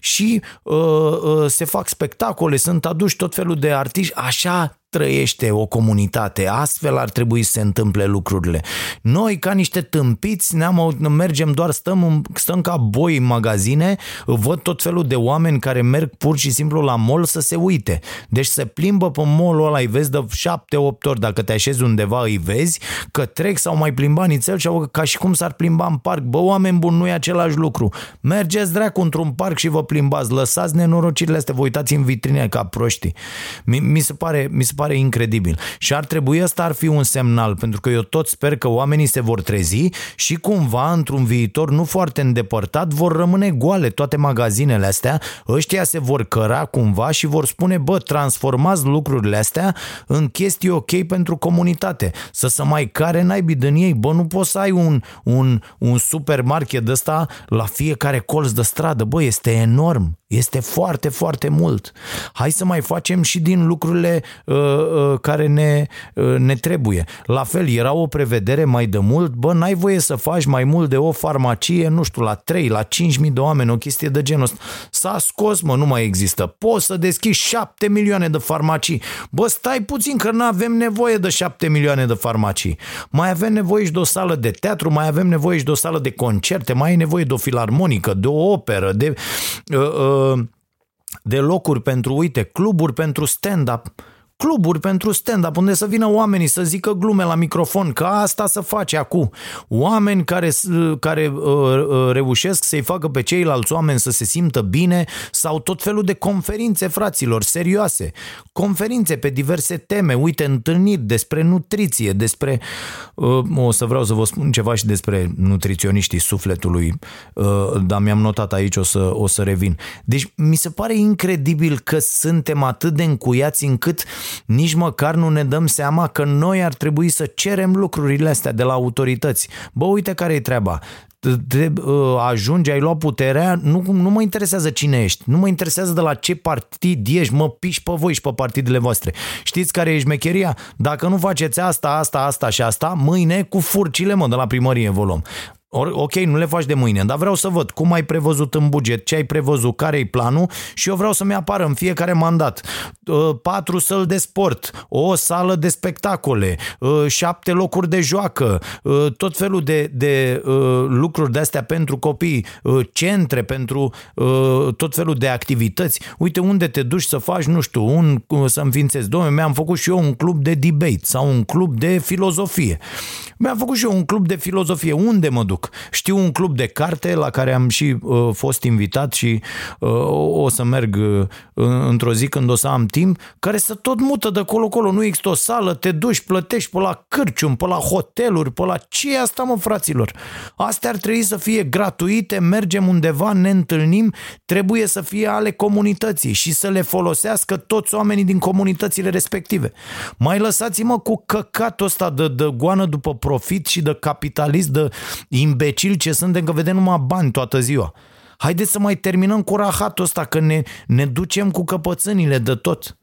Și uh, uh, se fac spectacole, sunt aduși tot felul de artiști. Așa trăiește o comunitate. Astfel ar trebui să se întâmple lucrurile. Noi, ca niște tâmpiți, ne-am, mergem doar, stăm, stăm ca boi în magazine, văd tot felul de oameni care merg pur și simplu la mall să se uite. Deci se plimbă pe mall-ul ăla, îi vezi de 7-8 ori, dacă te așezi undeva, îi vezi că trec sau mai plimba nițel și au, ca și cum s-ar plimba în parc. Bă, oameni buni, nu e același lucru. Mergeți dracu într-un parc și vă plimbați, lăsați nenorocirile astea, vă uitați în vitrine ca proștii. Mi, mi se pare, mi se pare incredibil. Și ar trebui ăsta ar fi un semnal, pentru că eu tot sper că oamenii se vor trezi și cumva, într-un viitor nu foarte îndepărtat, vor rămâne goale toate magazinele astea, ăștia se vor căra cumva și vor spune, bă, transformați lucrurile astea în chestii ok pentru comunitate. Să se mai care naibii din ei, bă, nu poți să ai un, un, un supermarket de ăsta la fiecare colț de stradă, bă, este enorm. Este foarte, foarte mult. Hai să mai facem și din lucrurile uh, uh, care ne, uh, ne trebuie. La fel, era o prevedere mai de mult, bă, n-ai voie să faci mai mult de o farmacie, nu știu, la 3, la 5 mii de oameni, o chestie de genul ăsta. S-a scos, mă, nu mai există. Poți să deschizi 7 milioane de farmacii. Bă, stai puțin că nu avem nevoie de 7 milioane de farmacii. Mai avem nevoie și de o sală de teatru, mai avem nevoie și de o sală de concerte, mai ai nevoie de o filarmonică, de o operă, de... Uh, uh, de locuri pentru, uite, cluburi pentru stand-up cluburi pentru stand-up, unde să vină oamenii să zică glume la microfon, că asta să face acum. Oameni care, care uh, uh, reușesc să-i facă pe ceilalți oameni să se simtă bine sau tot felul de conferințe, fraților, serioase. Conferințe pe diverse teme, uite, întâlniri despre nutriție, despre... Uh, o să vreau să vă spun ceva și despre nutriționiștii sufletului, uh, dar mi-am notat aici, o să, o să revin. Deci mi se pare incredibil că suntem atât de încuiați încât nici măcar nu ne dăm seama că noi ar trebui să cerem lucrurile astea de la autorități. Bă, uite care e treaba de, uh, ajungi, ai luat puterea, nu, nu mă interesează cine ești, nu mă interesează de la ce partid ești, mă piși pe voi și pe partidele voastre. Știți care e șmecheria? Dacă nu faceți asta, asta, asta și asta, mâine cu furcile, mă, de la primărie vă luăm Or, ok, nu le faci de mâine, dar vreau să văd cum ai prevăzut în buget, ce ai prevăzut, care e planul și eu vreau să-mi apară în fiecare mandat uh, patru săli de sport, o sală de spectacole, uh, șapte locuri de joacă, uh, tot felul de, de lucruri de-astea pentru copii, centre pentru tot felul de activități. Uite unde te duci să faci, nu știu, un, să înființezi. Domnule, mi-am făcut și eu un club de debate sau un club de filozofie. Mi-am făcut și eu un club de filozofie. Unde mă duc? Știu un club de carte la care am și uh, fost invitat și uh, o să merg uh, într-o zi când o să am timp, care să tot mută de colo-colo. Nu există o sală, te duci, plătești pe la cârcium, pe la hoteluri, pe la ce e asta, mă, fraților? Astea ar trebui să fie gratuite, mergem undeva, ne întâlnim, trebuie să fie ale comunității și să le folosească toți oamenii din comunitățile respective. Mai lăsați-mă cu căcatul ăsta de, de goană după profit și de capitalist, de imbecil ce suntem, că vedem numai bani toată ziua. Haideți să mai terminăm cu rahatul ăsta, că ne, ne ducem cu căpățânile de tot.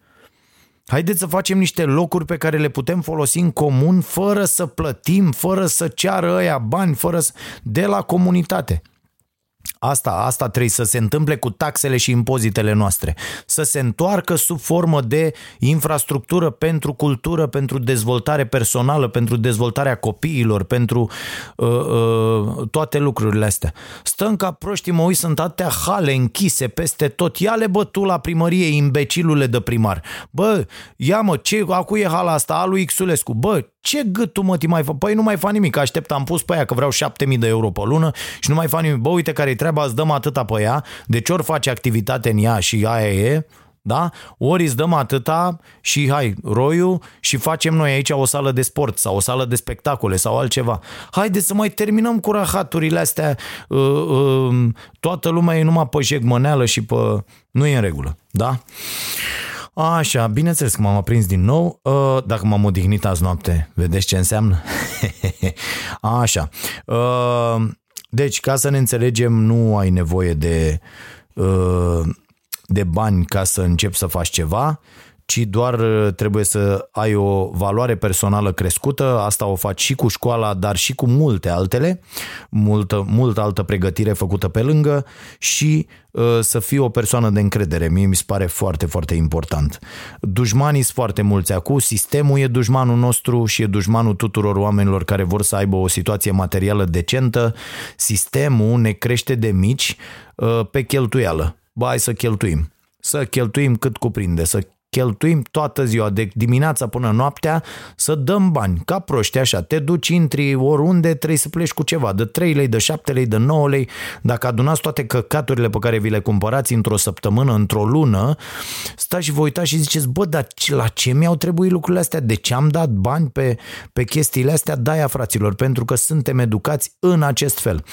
Haideți să facem niște locuri pe care le putem folosi în comun fără să plătim, fără să ceară ăia bani, fără să... de la comunitate. Asta, asta trebuie să se întâmple cu taxele și impozitele noastre. Să se întoarcă sub formă de infrastructură pentru cultură, pentru dezvoltare personală, pentru dezvoltarea copiilor, pentru uh, uh, toate lucrurile astea. Stăm ca proștii, mă uit, sunt atâtea hale închise peste tot. Ia-le bă tu la primărie, imbecilule de primar. Bă, ia mă, ce, acu e hala asta, a lui Xulescu. Bă, ce gâtul mă ti mai fă? Păi nu mai fac nimic, aștept, am pus pe aia că vreau 7000 de euro pe lună și nu mai fac nimic. Bă, uite care-i treaba, îți dăm atâta pe ea, deci ori face activitate în ea și aia e, da? Ori îți dăm atâta și hai, roiu și facem noi aici o sală de sport sau o sală de spectacole sau altceva. Haide să mai terminăm cu rahaturile astea. Uh, uh, toată lumea e numai pe jegmăneală și pe... Nu e în regulă, da? Așa, bineînțeles că m-am aprins din nou. Uh, dacă m-am odihnit azi noapte, vedeți ce înseamnă? Așa. Uh, deci, ca să ne înțelegem, nu ai nevoie de, uh, de bani ca să începi să faci ceva, ci doar trebuie să ai o valoare personală crescută, asta o faci și cu școala, dar și cu multe altele, multă, multă altă pregătire făcută pe lângă și Uh, să fii o persoană de încredere. Mie mi se pare foarte, foarte important. Dușmanii sunt foarte mulți acum, sistemul e dușmanul nostru și e dușmanul tuturor oamenilor care vor să aibă o situație materială decentă. Sistemul ne crește de mici uh, pe cheltuială. Ba, hai să cheltuim. Să cheltuim cât cuprinde, să cheltuim toată ziua, de dimineața până noaptea, să dăm bani, ca proști așa, te duci, intri oriunde, trebuie să pleci cu ceva, de 3 lei, de 7 lei, de 9 lei, dacă adunați toate căcaturile pe care vi le cumpărați într-o săptămână, într-o lună, stați și vă uitați și ziceți, bă, dar la ce mi-au trebuit lucrurile astea? De ce am dat bani pe, pe chestiile astea? Da, fraților, pentru că suntem educați în acest fel.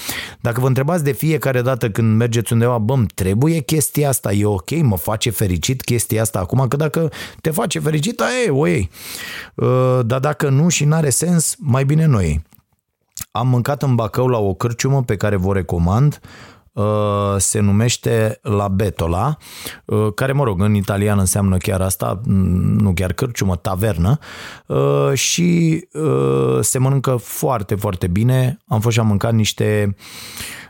Dacă vă întrebați de fiecare dată când mergeți undeva, bă, trebuie chestia asta, e ok, mă face fericit chestia asta acum, că dacă te face fericit, e, o iei. Uh, dar dacă nu și n-are sens, mai bine noi ei. Am mâncat în Bacău la o cârciumă pe care vă recomand, uh, se numește La Betola, uh, care, mă rog, în italian înseamnă chiar asta, nu chiar cârciumă, tavernă, și se mănâncă foarte, foarte bine. Am fost și am mâncat niște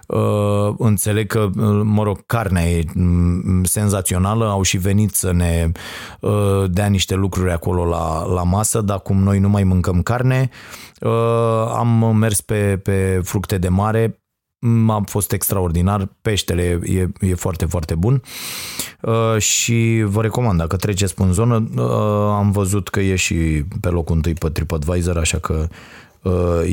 Uh, înțeleg că, uh, mă rog, carnea e mm, senzațională, au și venit să ne uh, dea niște lucruri acolo la, la masă, dar cum noi nu mai mâncăm carne, am mers pe, pe fructe de mare, mm, a fost extraordinar, peștele e, e foarte, foarte bun. Uh, și vă recomand, dacă treceți în zonă, uh, am văzut că e și pe locul întâi pe TripAdvisor, așa că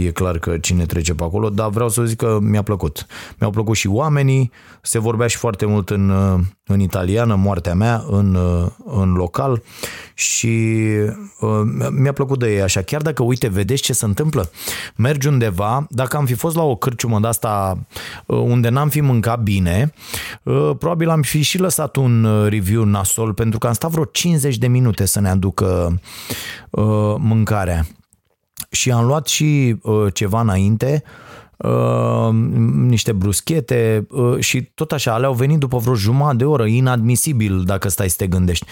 e clar că cine trece pe acolo, dar vreau să zic că mi-a plăcut. Mi-au plăcut și oamenii, se vorbea și foarte mult în, în italiană, moartea mea, în, în local și mi-a plăcut de ei așa. Chiar dacă, uite, vedeți ce se întâmplă? Mergi undeva, dacă am fi fost la o cârciumă de asta unde n-am fi mâncat bine, probabil am fi și lăsat un review nasol pentru că am stat vreo 50 de minute să ne aducă mâncarea și am luat și uh, ceva înainte uh, niște bruschete uh, și tot așa, alea au venit după vreo jumătate de oră, inadmisibil dacă stai să te gândești.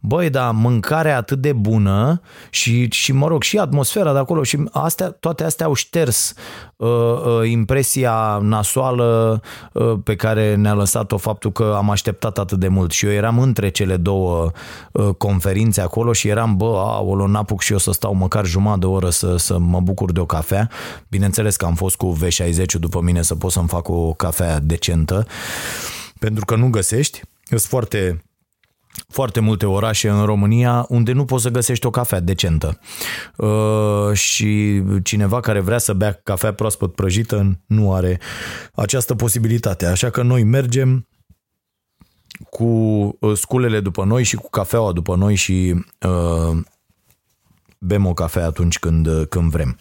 Băi, dar mâncarea atât de bună și, și mă rog, și atmosfera de acolo și astea, toate astea au șters uh, uh, impresia nasoală uh, pe care ne-a lăsat-o faptul că am așteptat atât de mult și eu eram între cele două uh, conferințe acolo și eram, bă, aolo, n-apuc și eu să stau măcar jumătate de oră să, să mă bucur de o cafea. Bineînțeles că am fost cu V60 după mine să pot să-mi fac o cafea decentă, pentru că nu găsești. Sunt foarte foarte multe orașe în România unde nu poți să găsești o cafea decentă. Uh, și cineva care vrea să bea cafea proaspăt prăjită nu are această posibilitate. Așa că noi mergem cu uh, sculele după noi și cu cafeaua după noi și uh, bem o cafea atunci când, când vrem.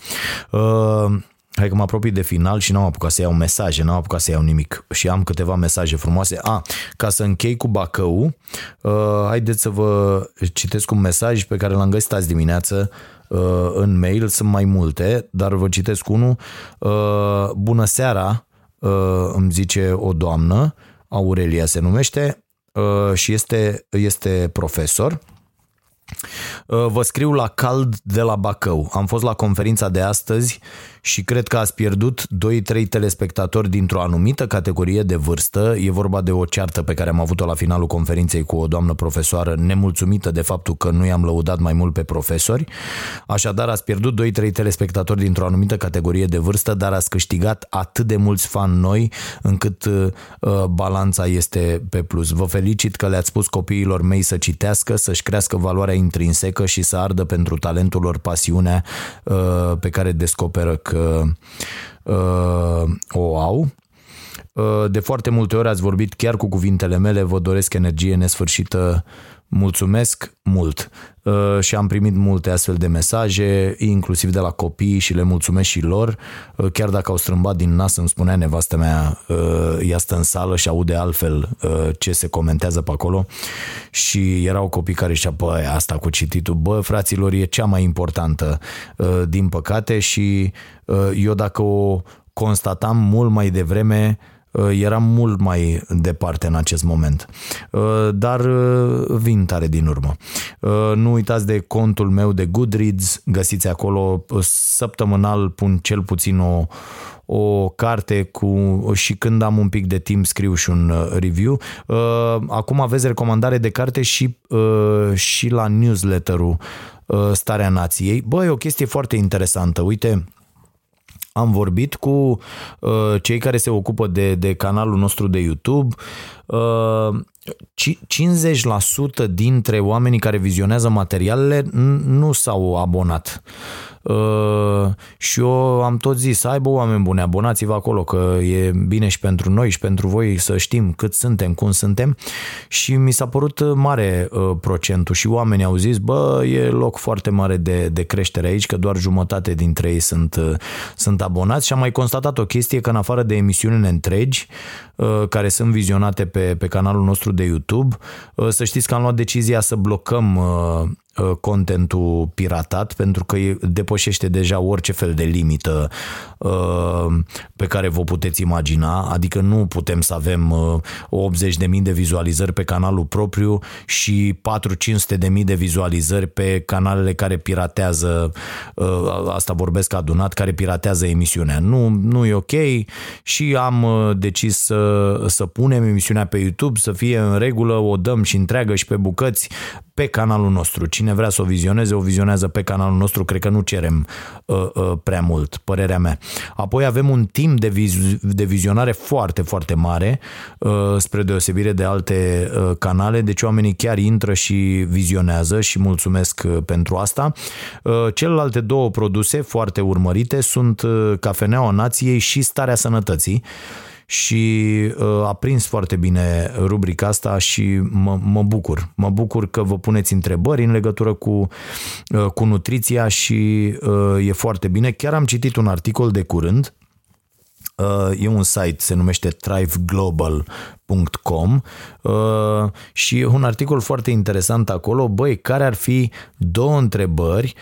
Uh, Hai că mă apropii de final și n-am apucat să iau mesaje, n-am apucat să iau nimic și am câteva mesaje frumoase. A, ca să închei cu Bacău, uh, haideți să vă citesc un mesaj pe care l-am găsit azi dimineață uh, în mail, sunt mai multe, dar vă citesc unul. Uh, bună seara, uh, îmi zice o doamnă, Aurelia se numește, uh, și este, este profesor Uh, vă scriu la cald de la Bacău. Am fost la conferința de astăzi și cred că ați pierdut 2-3 telespectatori dintr-o anumită categorie de vârstă. E vorba de o ceartă pe care am avut-o la finalul conferinței cu o doamnă profesoară nemulțumită de faptul că nu i-am lăudat mai mult pe profesori. Așadar, ați pierdut 2-3 telespectatori dintr-o anumită categorie de vârstă, dar ați câștigat atât de mulți fan noi încât uh, balanța este pe plus. Vă felicit că le-ați spus copiilor mei să citească, să-și crească valoarea intrinsecă și să ardă pentru talentul lor pasiunea uh, pe care descoperă că uh, o au. Uh, de foarte multe ori ați vorbit chiar cu cuvintele mele, vă doresc energie nesfârșită mulțumesc mult. Uh, și am primit multe astfel de mesaje, inclusiv de la copii și le mulțumesc și lor, uh, chiar dacă au strâmbat din nas, îmi spunea nevastă mea, uh, ea stă în sală și aude altfel ce se comentează pe acolo. Și erau copii care zicea, bă, asta cu cititul, bă, fraților, e cea mai importantă, din păcate. Și eu dacă o constatam mult mai devreme, Uh, eram mult mai departe în acest moment. Uh, dar uh, vin tare din urmă. Nu uitați de contul meu de Goodreads, găsiți acolo săptămânal pun cel puțin o, o carte cu și când am un pic de timp scriu și un review. Acum aveți recomandare de carte și, și la newsletterul Starea Nației. Băi, o chestie foarte interesantă. Uite, am vorbit cu uh, cei care se ocupă de, de canalul nostru de YouTube. Uh, 50% dintre oamenii care vizionează materialele nu s-au abonat. Uh, și eu am tot zis, să aibă oameni buni, abonați-vă acolo, că e bine și pentru noi și pentru voi să știm cât suntem, cum suntem și mi s-a părut mare uh, procentul și oamenii au zis, bă, e loc foarte mare de, de creștere aici, că doar jumătate dintre ei sunt, uh, sunt abonați și am mai constatat o chestie că în afară de emisiunile întregi uh, care sunt vizionate pe, pe canalul nostru de YouTube, uh, să știți că am luat decizia să blocăm uh, Uh, contentul piratat pentru că depășește deja orice fel de limită uh, pe care vă puteți imagina, adică nu putem să avem 80.000 uh, de vizualizări pe canalul propriu și 4-500.000 de vizualizări pe canalele care piratează, asta vorbesc adunat, care piratează emisiunea. Nu, nu e ok și am decis să, să punem emisiunea pe YouTube, să fie în regulă, o dăm și întreagă și pe bucăți pe canalul nostru. Cine vrea să o vizioneze, o vizionează pe canalul nostru. Cred că nu cerem uh, uh, prea mult, părerea mea. Apoi avem un timp de, viz- de vizionare foarte, foarte mare, uh, spre deosebire de alte uh, canale, deci oamenii chiar intră și vizionează și mulțumesc uh, pentru asta. Uh, celelalte două produse foarte urmărite sunt uh, Cafeneaua Nației și Starea Sănătății și uh, a prins foarte bine rubrica asta și mă, mă bucur. Mă bucur că vă puneți întrebări în legătură cu, uh, cu nutriția și uh, e foarte bine. Chiar am citit un articol de curând E un site, se numește thriveglobal.com și un articol foarte interesant acolo, băi, care ar fi două întrebări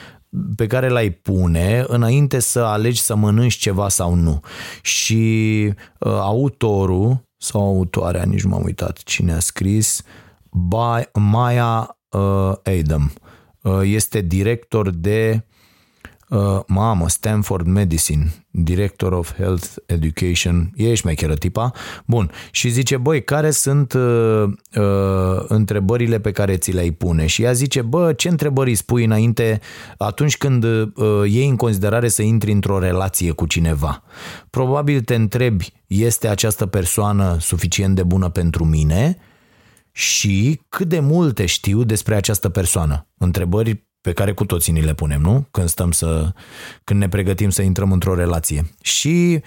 pe care l-ai pune înainte să alegi să mănânci ceva sau nu. Și uh, autorul sau autoarea, nici nu m-am uitat cine a scris, by Maya uh, Adam. Uh, este director de Uh, mamă, Stanford Medicine, Director of Health Education, e șmecheră tipa. Bun, și zice, băi, care sunt uh, uh, întrebările pe care ți le-ai pune? Și ea zice, bă, ce întrebări îi spui înainte atunci când uh, iei în considerare să intri într-o relație cu cineva? Probabil te întrebi, este această persoană suficient de bună pentru mine? Și cât de multe știu despre această persoană? Întrebări pe care cu toții ni le punem, nu? Când stăm să, când ne pregătim să intrăm într-o relație. Și,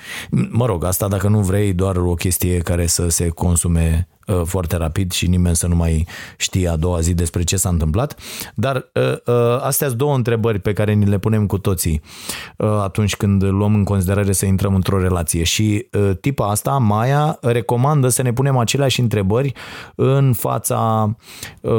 mă rog, asta dacă nu vrei doar o chestie care să se consume uh, foarte rapid și nimeni să nu mai știe a doua zi despre ce s-a întâmplat. Dar uh, uh, astea sunt două întrebări pe care ni le punem cu toții uh, atunci când luăm în considerare să intrăm într-o relație. Și uh, tipa asta, Maia, recomandă să ne punem aceleași întrebări în fața uh,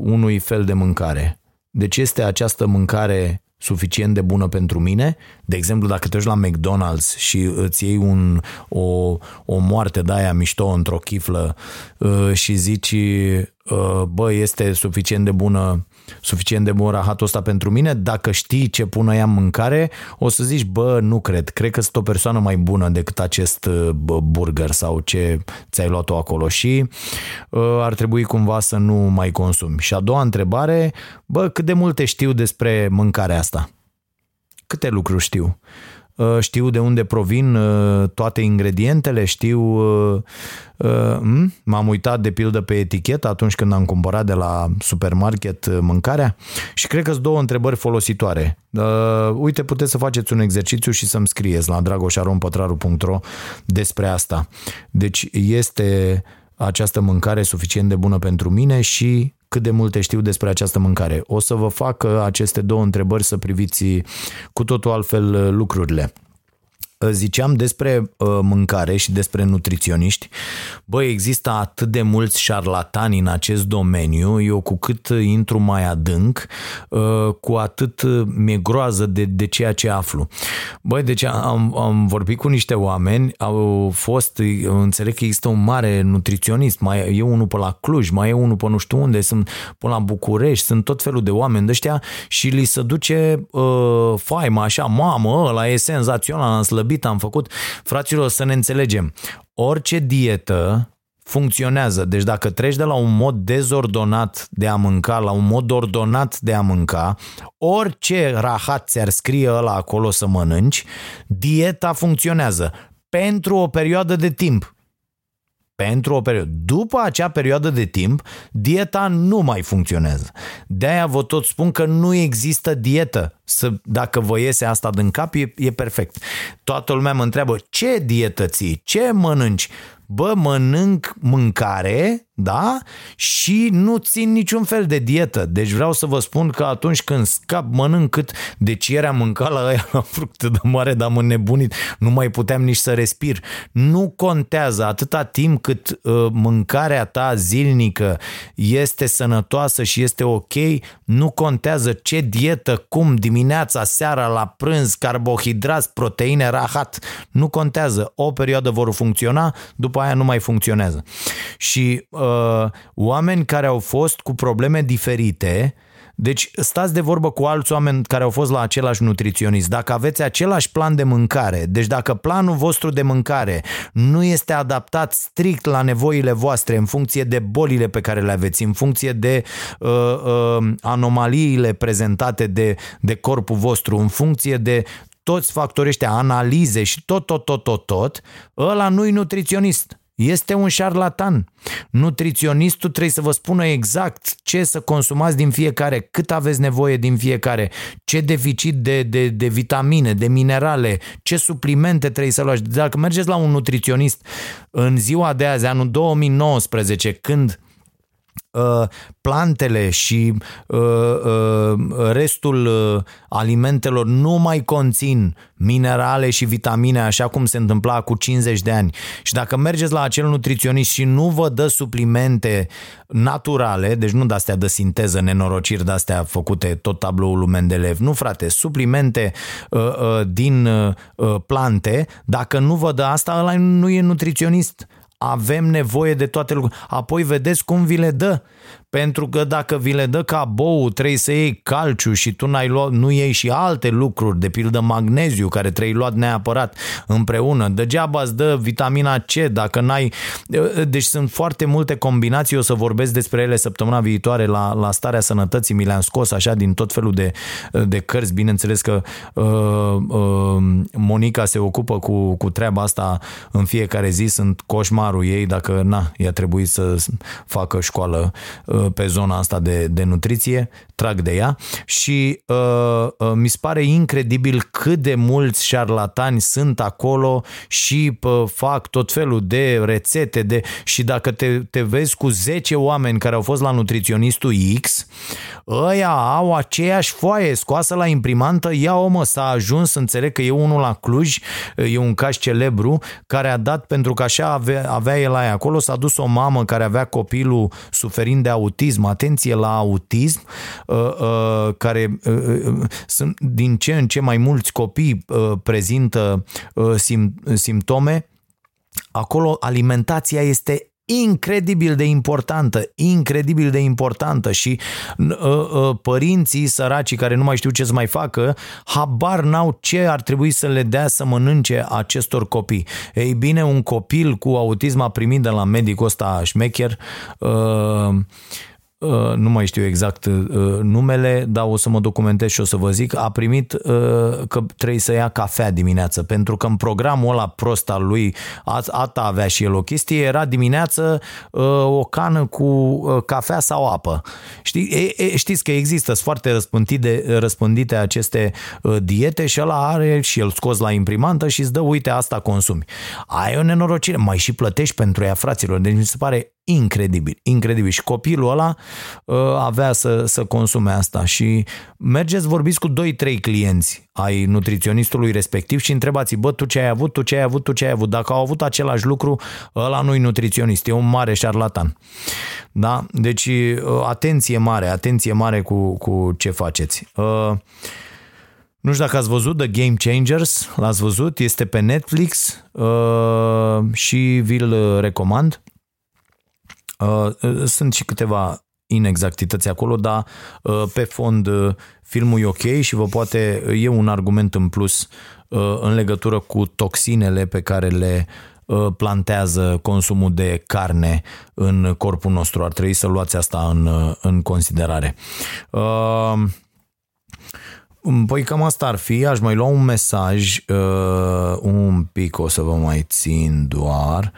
unui fel de mâncare deci este această mâncare suficient de bună pentru mine. De exemplu, dacă te duci la McDonald's și îți iei un, o, o moarte de aia mișto într-o chiflă uh, și zici, uh, bă, este suficient de bună suficient de bun rahatul ăsta pentru mine, dacă știi ce pun ea în mâncare, o să zici, bă, nu cred, cred că sunt o persoană mai bună decât acest bă, burger sau ce ți-ai luat-o acolo și uh, ar trebui cumva să nu mai consumi. Și a doua întrebare, bă, cât de multe știu despre mâncarea asta? Câte lucruri știu? Uh, știu de unde provin uh, toate ingredientele, știu... Uh, hmm? M-am uitat de pildă pe etichetă atunci când am cumpărat de la supermarket mâncarea și cred că sunt două întrebări folositoare. Uite, puteți să faceți un exercițiu și să-mi scrieți la dragoșarompătraru.ro despre asta. Deci este această mâncare suficient de bună pentru mine și cât de multe știu despre această mâncare. O să vă fac aceste două întrebări să priviți cu totul altfel uh, lucrurile ziceam despre uh, mâncare și despre nutriționiști, bă, există atât de mulți șarlatani în acest domeniu, eu cu cât intru mai adânc, uh, cu atât mi-e groază de, de ceea ce aflu. Băi, deci am, am vorbit cu niște oameni, au fost, înțeleg că există un mare nutriționist, mai e unul pe la Cluj, mai e unul pe nu știu unde, sunt până la București, sunt tot felul de oameni de ăștia și li se duce uh, faima așa, mamă, ăla e senzațional, am slăbit slăbit am făcut. Fraților, să ne înțelegem. Orice dietă funcționează. Deci dacă treci de la un mod dezordonat de a mânca la un mod ordonat de a mânca, orice rahat ți-ar scrie ăla acolo să mănânci, dieta funcționează pentru o perioadă de timp pentru o perioadă. După acea perioadă de timp, dieta nu mai funcționează. De-aia vă tot spun că nu există dietă. Să, dacă vă iese asta din cap, e, e perfect. Toată lumea mă întreabă, ce dietă ții? Ce mănânci? Bă, mănânc mâncare, da, și nu țin niciun fel de dietă. Deci vreau să vă spun că atunci când scap, mănânc cât, deci ieri am mâncat la aia la fructe de mare, dar am înnebunit, nu mai puteam nici să respir. Nu contează atâta timp cât uh, mâncarea ta zilnică este sănătoasă și este ok, nu contează ce dietă, cum, dimineața, seara, la prânz, carbohidrați, proteine, rahat, nu contează. O perioadă vor funcționa, după aia nu mai funcționează. Și uh, oameni care au fost cu probleme diferite, deci stați de vorbă cu alți oameni care au fost la același nutriționist. Dacă aveți același plan de mâncare, deci dacă planul vostru de mâncare nu este adaptat strict la nevoile voastre în funcție de bolile pe care le aveți, în funcție de uh, uh, anomaliile prezentate de, de corpul vostru, în funcție de toți factorii ăștia, analize și tot, tot, tot, tot, tot, ăla nu-i nutriționist. Este un șarlatan. Nutriționistul trebuie să vă spună exact ce să consumați din fiecare, cât aveți nevoie din fiecare, ce deficit de, de, de vitamine, de minerale, ce suplimente trebuie să luați. Dacă mergeți la un nutriționist în ziua de azi, anul 2019, când uh, plantele și uh, uh, restul uh, alimentelor nu mai conțin minerale și vitamine așa cum se întâmpla cu 50 de ani. Și dacă mergeți la acel nutriționist și nu vă dă suplimente naturale, deci nu de-astea de sinteză, nenorociri de-astea făcute tot tabloul lui Mendeleev, nu frate, suplimente uh, uh, din uh, plante, dacă nu vă dă asta, ăla nu e nutriționist avem nevoie de toate lucrurile. Apoi vedeți cum vi le dă. Pentru că dacă vi le dă ca bou, trebuie să iei calciu și tu n-ai luat, nu iei și alte lucruri, de pildă magneziu, care trebuie luat neapărat împreună. Degeaba îți dă vitamina C dacă n-ai... Deci sunt foarte multe combinații, o să vorbesc despre ele săptămâna viitoare la, la starea sănătății, mi le-am scos așa din tot felul de, de cărți. Bineînțeles că uh, uh, Monica se ocupă cu, cu treaba asta în fiecare zi, sunt coșmarul ei dacă na, i-a trebuit să facă școală uh, pe zona asta de, de nutriție, trag de ea și uh, uh, mi se pare incredibil cât de mulți șarlatani sunt acolo și uh, fac tot felul de rețete de și dacă te, te vezi cu 10 oameni care au fost la nutriționistul X, ăia au aceeași foaie scoasă la imprimantă, ia omă, s-a ajuns, înțeleg că e unul la Cluj, e un caș celebru, care a dat, pentru că așa avea, avea el aia acolo, s-a dus o mamă care avea copilul suferind de autism, atenție la autism, uh, uh, care uh, sunt din ce în ce mai mulți copii prezintă simptome, acolo alimentația este incredibil de importantă, incredibil de importantă și uh, uh, părinții săraci care nu mai știu ce să mai facă, habar n-au ce ar trebui să le dea să mănânce acestor copii. Ei bine, un copil cu autism a primit de la medicul ăsta șmecher uh, Uh, nu mai știu exact uh, numele, dar o să mă documentez și o să vă zic, a primit uh, că trebuie să ia cafea dimineață, pentru că în programul ăla prost al lui, ata avea și el o chestie, era dimineață o cană cu cafea sau apă. Știi, știți că există, sunt foarte răspândite, răspândite aceste diete și ăla are și el scos la imprimantă și îți dă, uite, asta consumi. Ai o nenorocire, mai și plătești pentru ea, fraților, deci mi se pare incredibil, incredibil. Și copilul ăla uh, avea să, să consume asta și mergeți, vorbiți cu 2-3 clienți ai nutriționistului respectiv și întrebați bă, tu ce ai avut, tu ce ai avut, tu ce ai avut. Dacă au avut același lucru, ăla nu-i nutriționist, e un mare șarlatan. Da? Deci, uh, atenție mare, atenție mare cu, cu ce faceți. Uh, nu știu dacă ați văzut The Game Changers, l-ați văzut, este pe Netflix uh, și vi-l recomand. Uh, uh, sunt și câteva inexactități acolo, dar uh, pe fond filmul e ok și vă poate, e un argument în plus în legătură cu toxinele pe care le plantează consumul de carne în corpul nostru. Ar trebui să luați asta în, în considerare. Păi cam asta ar fi, aș mai lua un mesaj, un pic o să vă mai țin doar,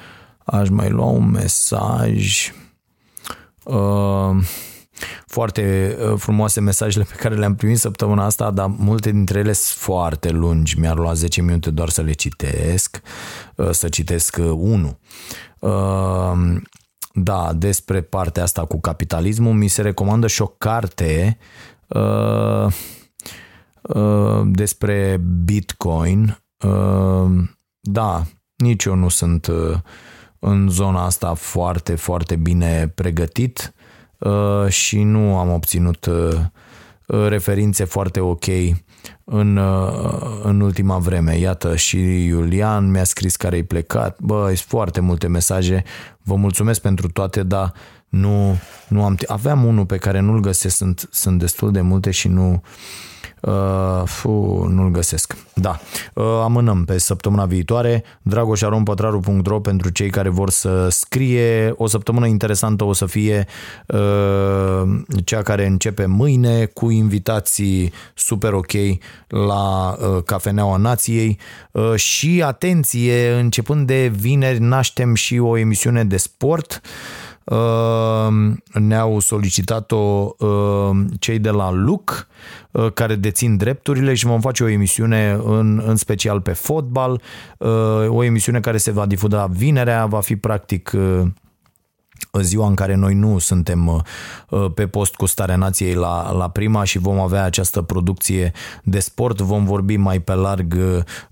aș mai lua un mesaj. Uh, foarte uh, frumoase mesajele pe care le-am primit săptămâna asta, dar multe dintre ele sunt foarte lungi. Mi-ar lua 10 minute doar să le citesc, uh, să citesc unul. Da, despre partea asta cu capitalismul mi se recomandă și o carte despre Bitcoin. Da, nici eu nu sunt în zona asta foarte, foarte bine pregătit uh, și nu am obținut uh, referințe foarte ok în, uh, în ultima vreme. Iată, și Iulian mi-a scris care e plecat. Bă, sunt foarte multe mesaje. Vă mulțumesc pentru toate, dar nu, nu am... Aveam unul pe care nu-l găsesc, sunt, sunt destul de multe și nu, Uh, fu, nu-l găsesc. Da, uh, amânăm pe săptămâna viitoare. dragoșarompătraru.ro pentru cei care vor să scrie. O săptămână interesantă o să fie uh, cea care începe mâine cu invitații super ok la uh, Cafeneaua Nației uh, și atenție, începând de vineri naștem și o emisiune de sport uh, ne-au solicitat-o uh, cei de la LUC Uh, care dețin drepturile și vom face o emisiune în, în special pe fotbal, uh, o emisiune care se va difuza vinerea, va fi practic uh, ziua în care noi nu suntem uh, pe post cu Starea Nației la, la prima și vom avea această producție de sport. Vom vorbi mai pe larg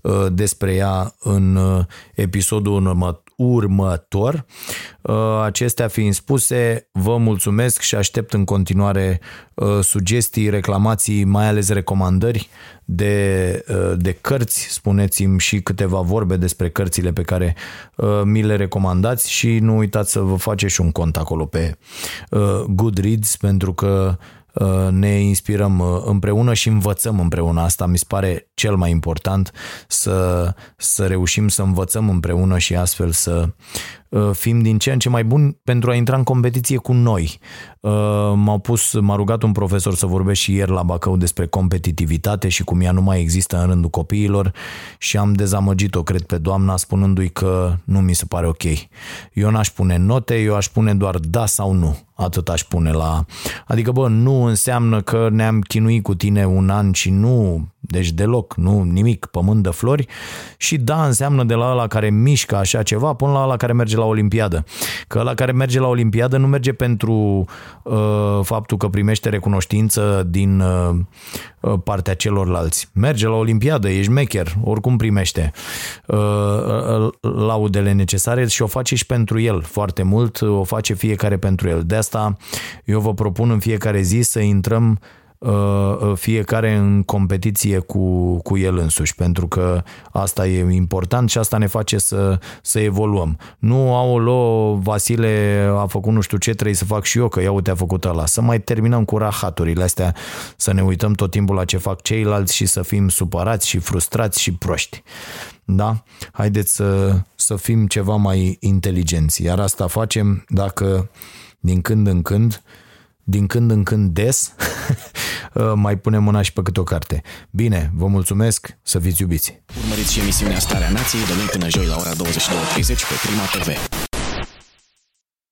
uh, despre ea în episodul următor următor. Acestea fiind spuse, vă mulțumesc și aștept în continuare sugestii, reclamații, mai ales recomandări de, de cărți. Spuneți-mi și câteva vorbe despre cărțile pe care mi le recomandați și nu uitați să vă faceți și un cont acolo pe Goodreads pentru că Uh, ne inspirăm uh, împreună și învățăm împreună. Asta mi se pare cel mai important, să, să reușim să învățăm împreună și astfel să uh, fim din ce în ce mai buni pentru a intra în competiție cu noi. M-au pus, m-a rugat un profesor să vorbesc și ieri la Bacău despre competitivitate și cum ea nu mai există în rândul copiilor și am dezamăgit-o, cred, pe doamna spunându-i că nu mi se pare ok. Eu n-aș pune note, eu aș pune doar da sau nu atât aș pune la... Adică, bă, nu înseamnă că ne-am chinuit cu tine un an și nu, deci deloc, nu nimic, pământ de flori și da, înseamnă de la ăla care mișcă așa ceva până la ăla care merge la Olimpiadă. Că ăla care merge la Olimpiadă nu merge pentru uh, faptul că primește recunoștință din uh, uh partea celorlalți. Merge la Olimpiadă, ești mecher, oricum primește uh, uh, laudele necesare și o face și pentru el foarte mult, o face fiecare pentru el. De asta eu vă propun în fiecare zi să intrăm Uh, uh, fiecare în competiție cu, cu el însuși, pentru că asta e important și asta ne face să, să evoluăm. Nu, au lo Vasile a făcut nu știu ce, trebuie să fac și eu, că ia uite a făcut ăla. Să mai terminăm cu rahaturile astea, să ne uităm tot timpul la ce fac ceilalți și să fim supărați și frustrați și proști. Da? Haideți să, să fim ceva mai inteligenți. Iar asta facem dacă din când în când din când în când des, mai punem mâna și pe câte o carte. Bine, vă mulțumesc, să fiți iubiți! Urmăriți și emisiunea Starea Nației de luni până joi la ora 22.30 pe Prima TV.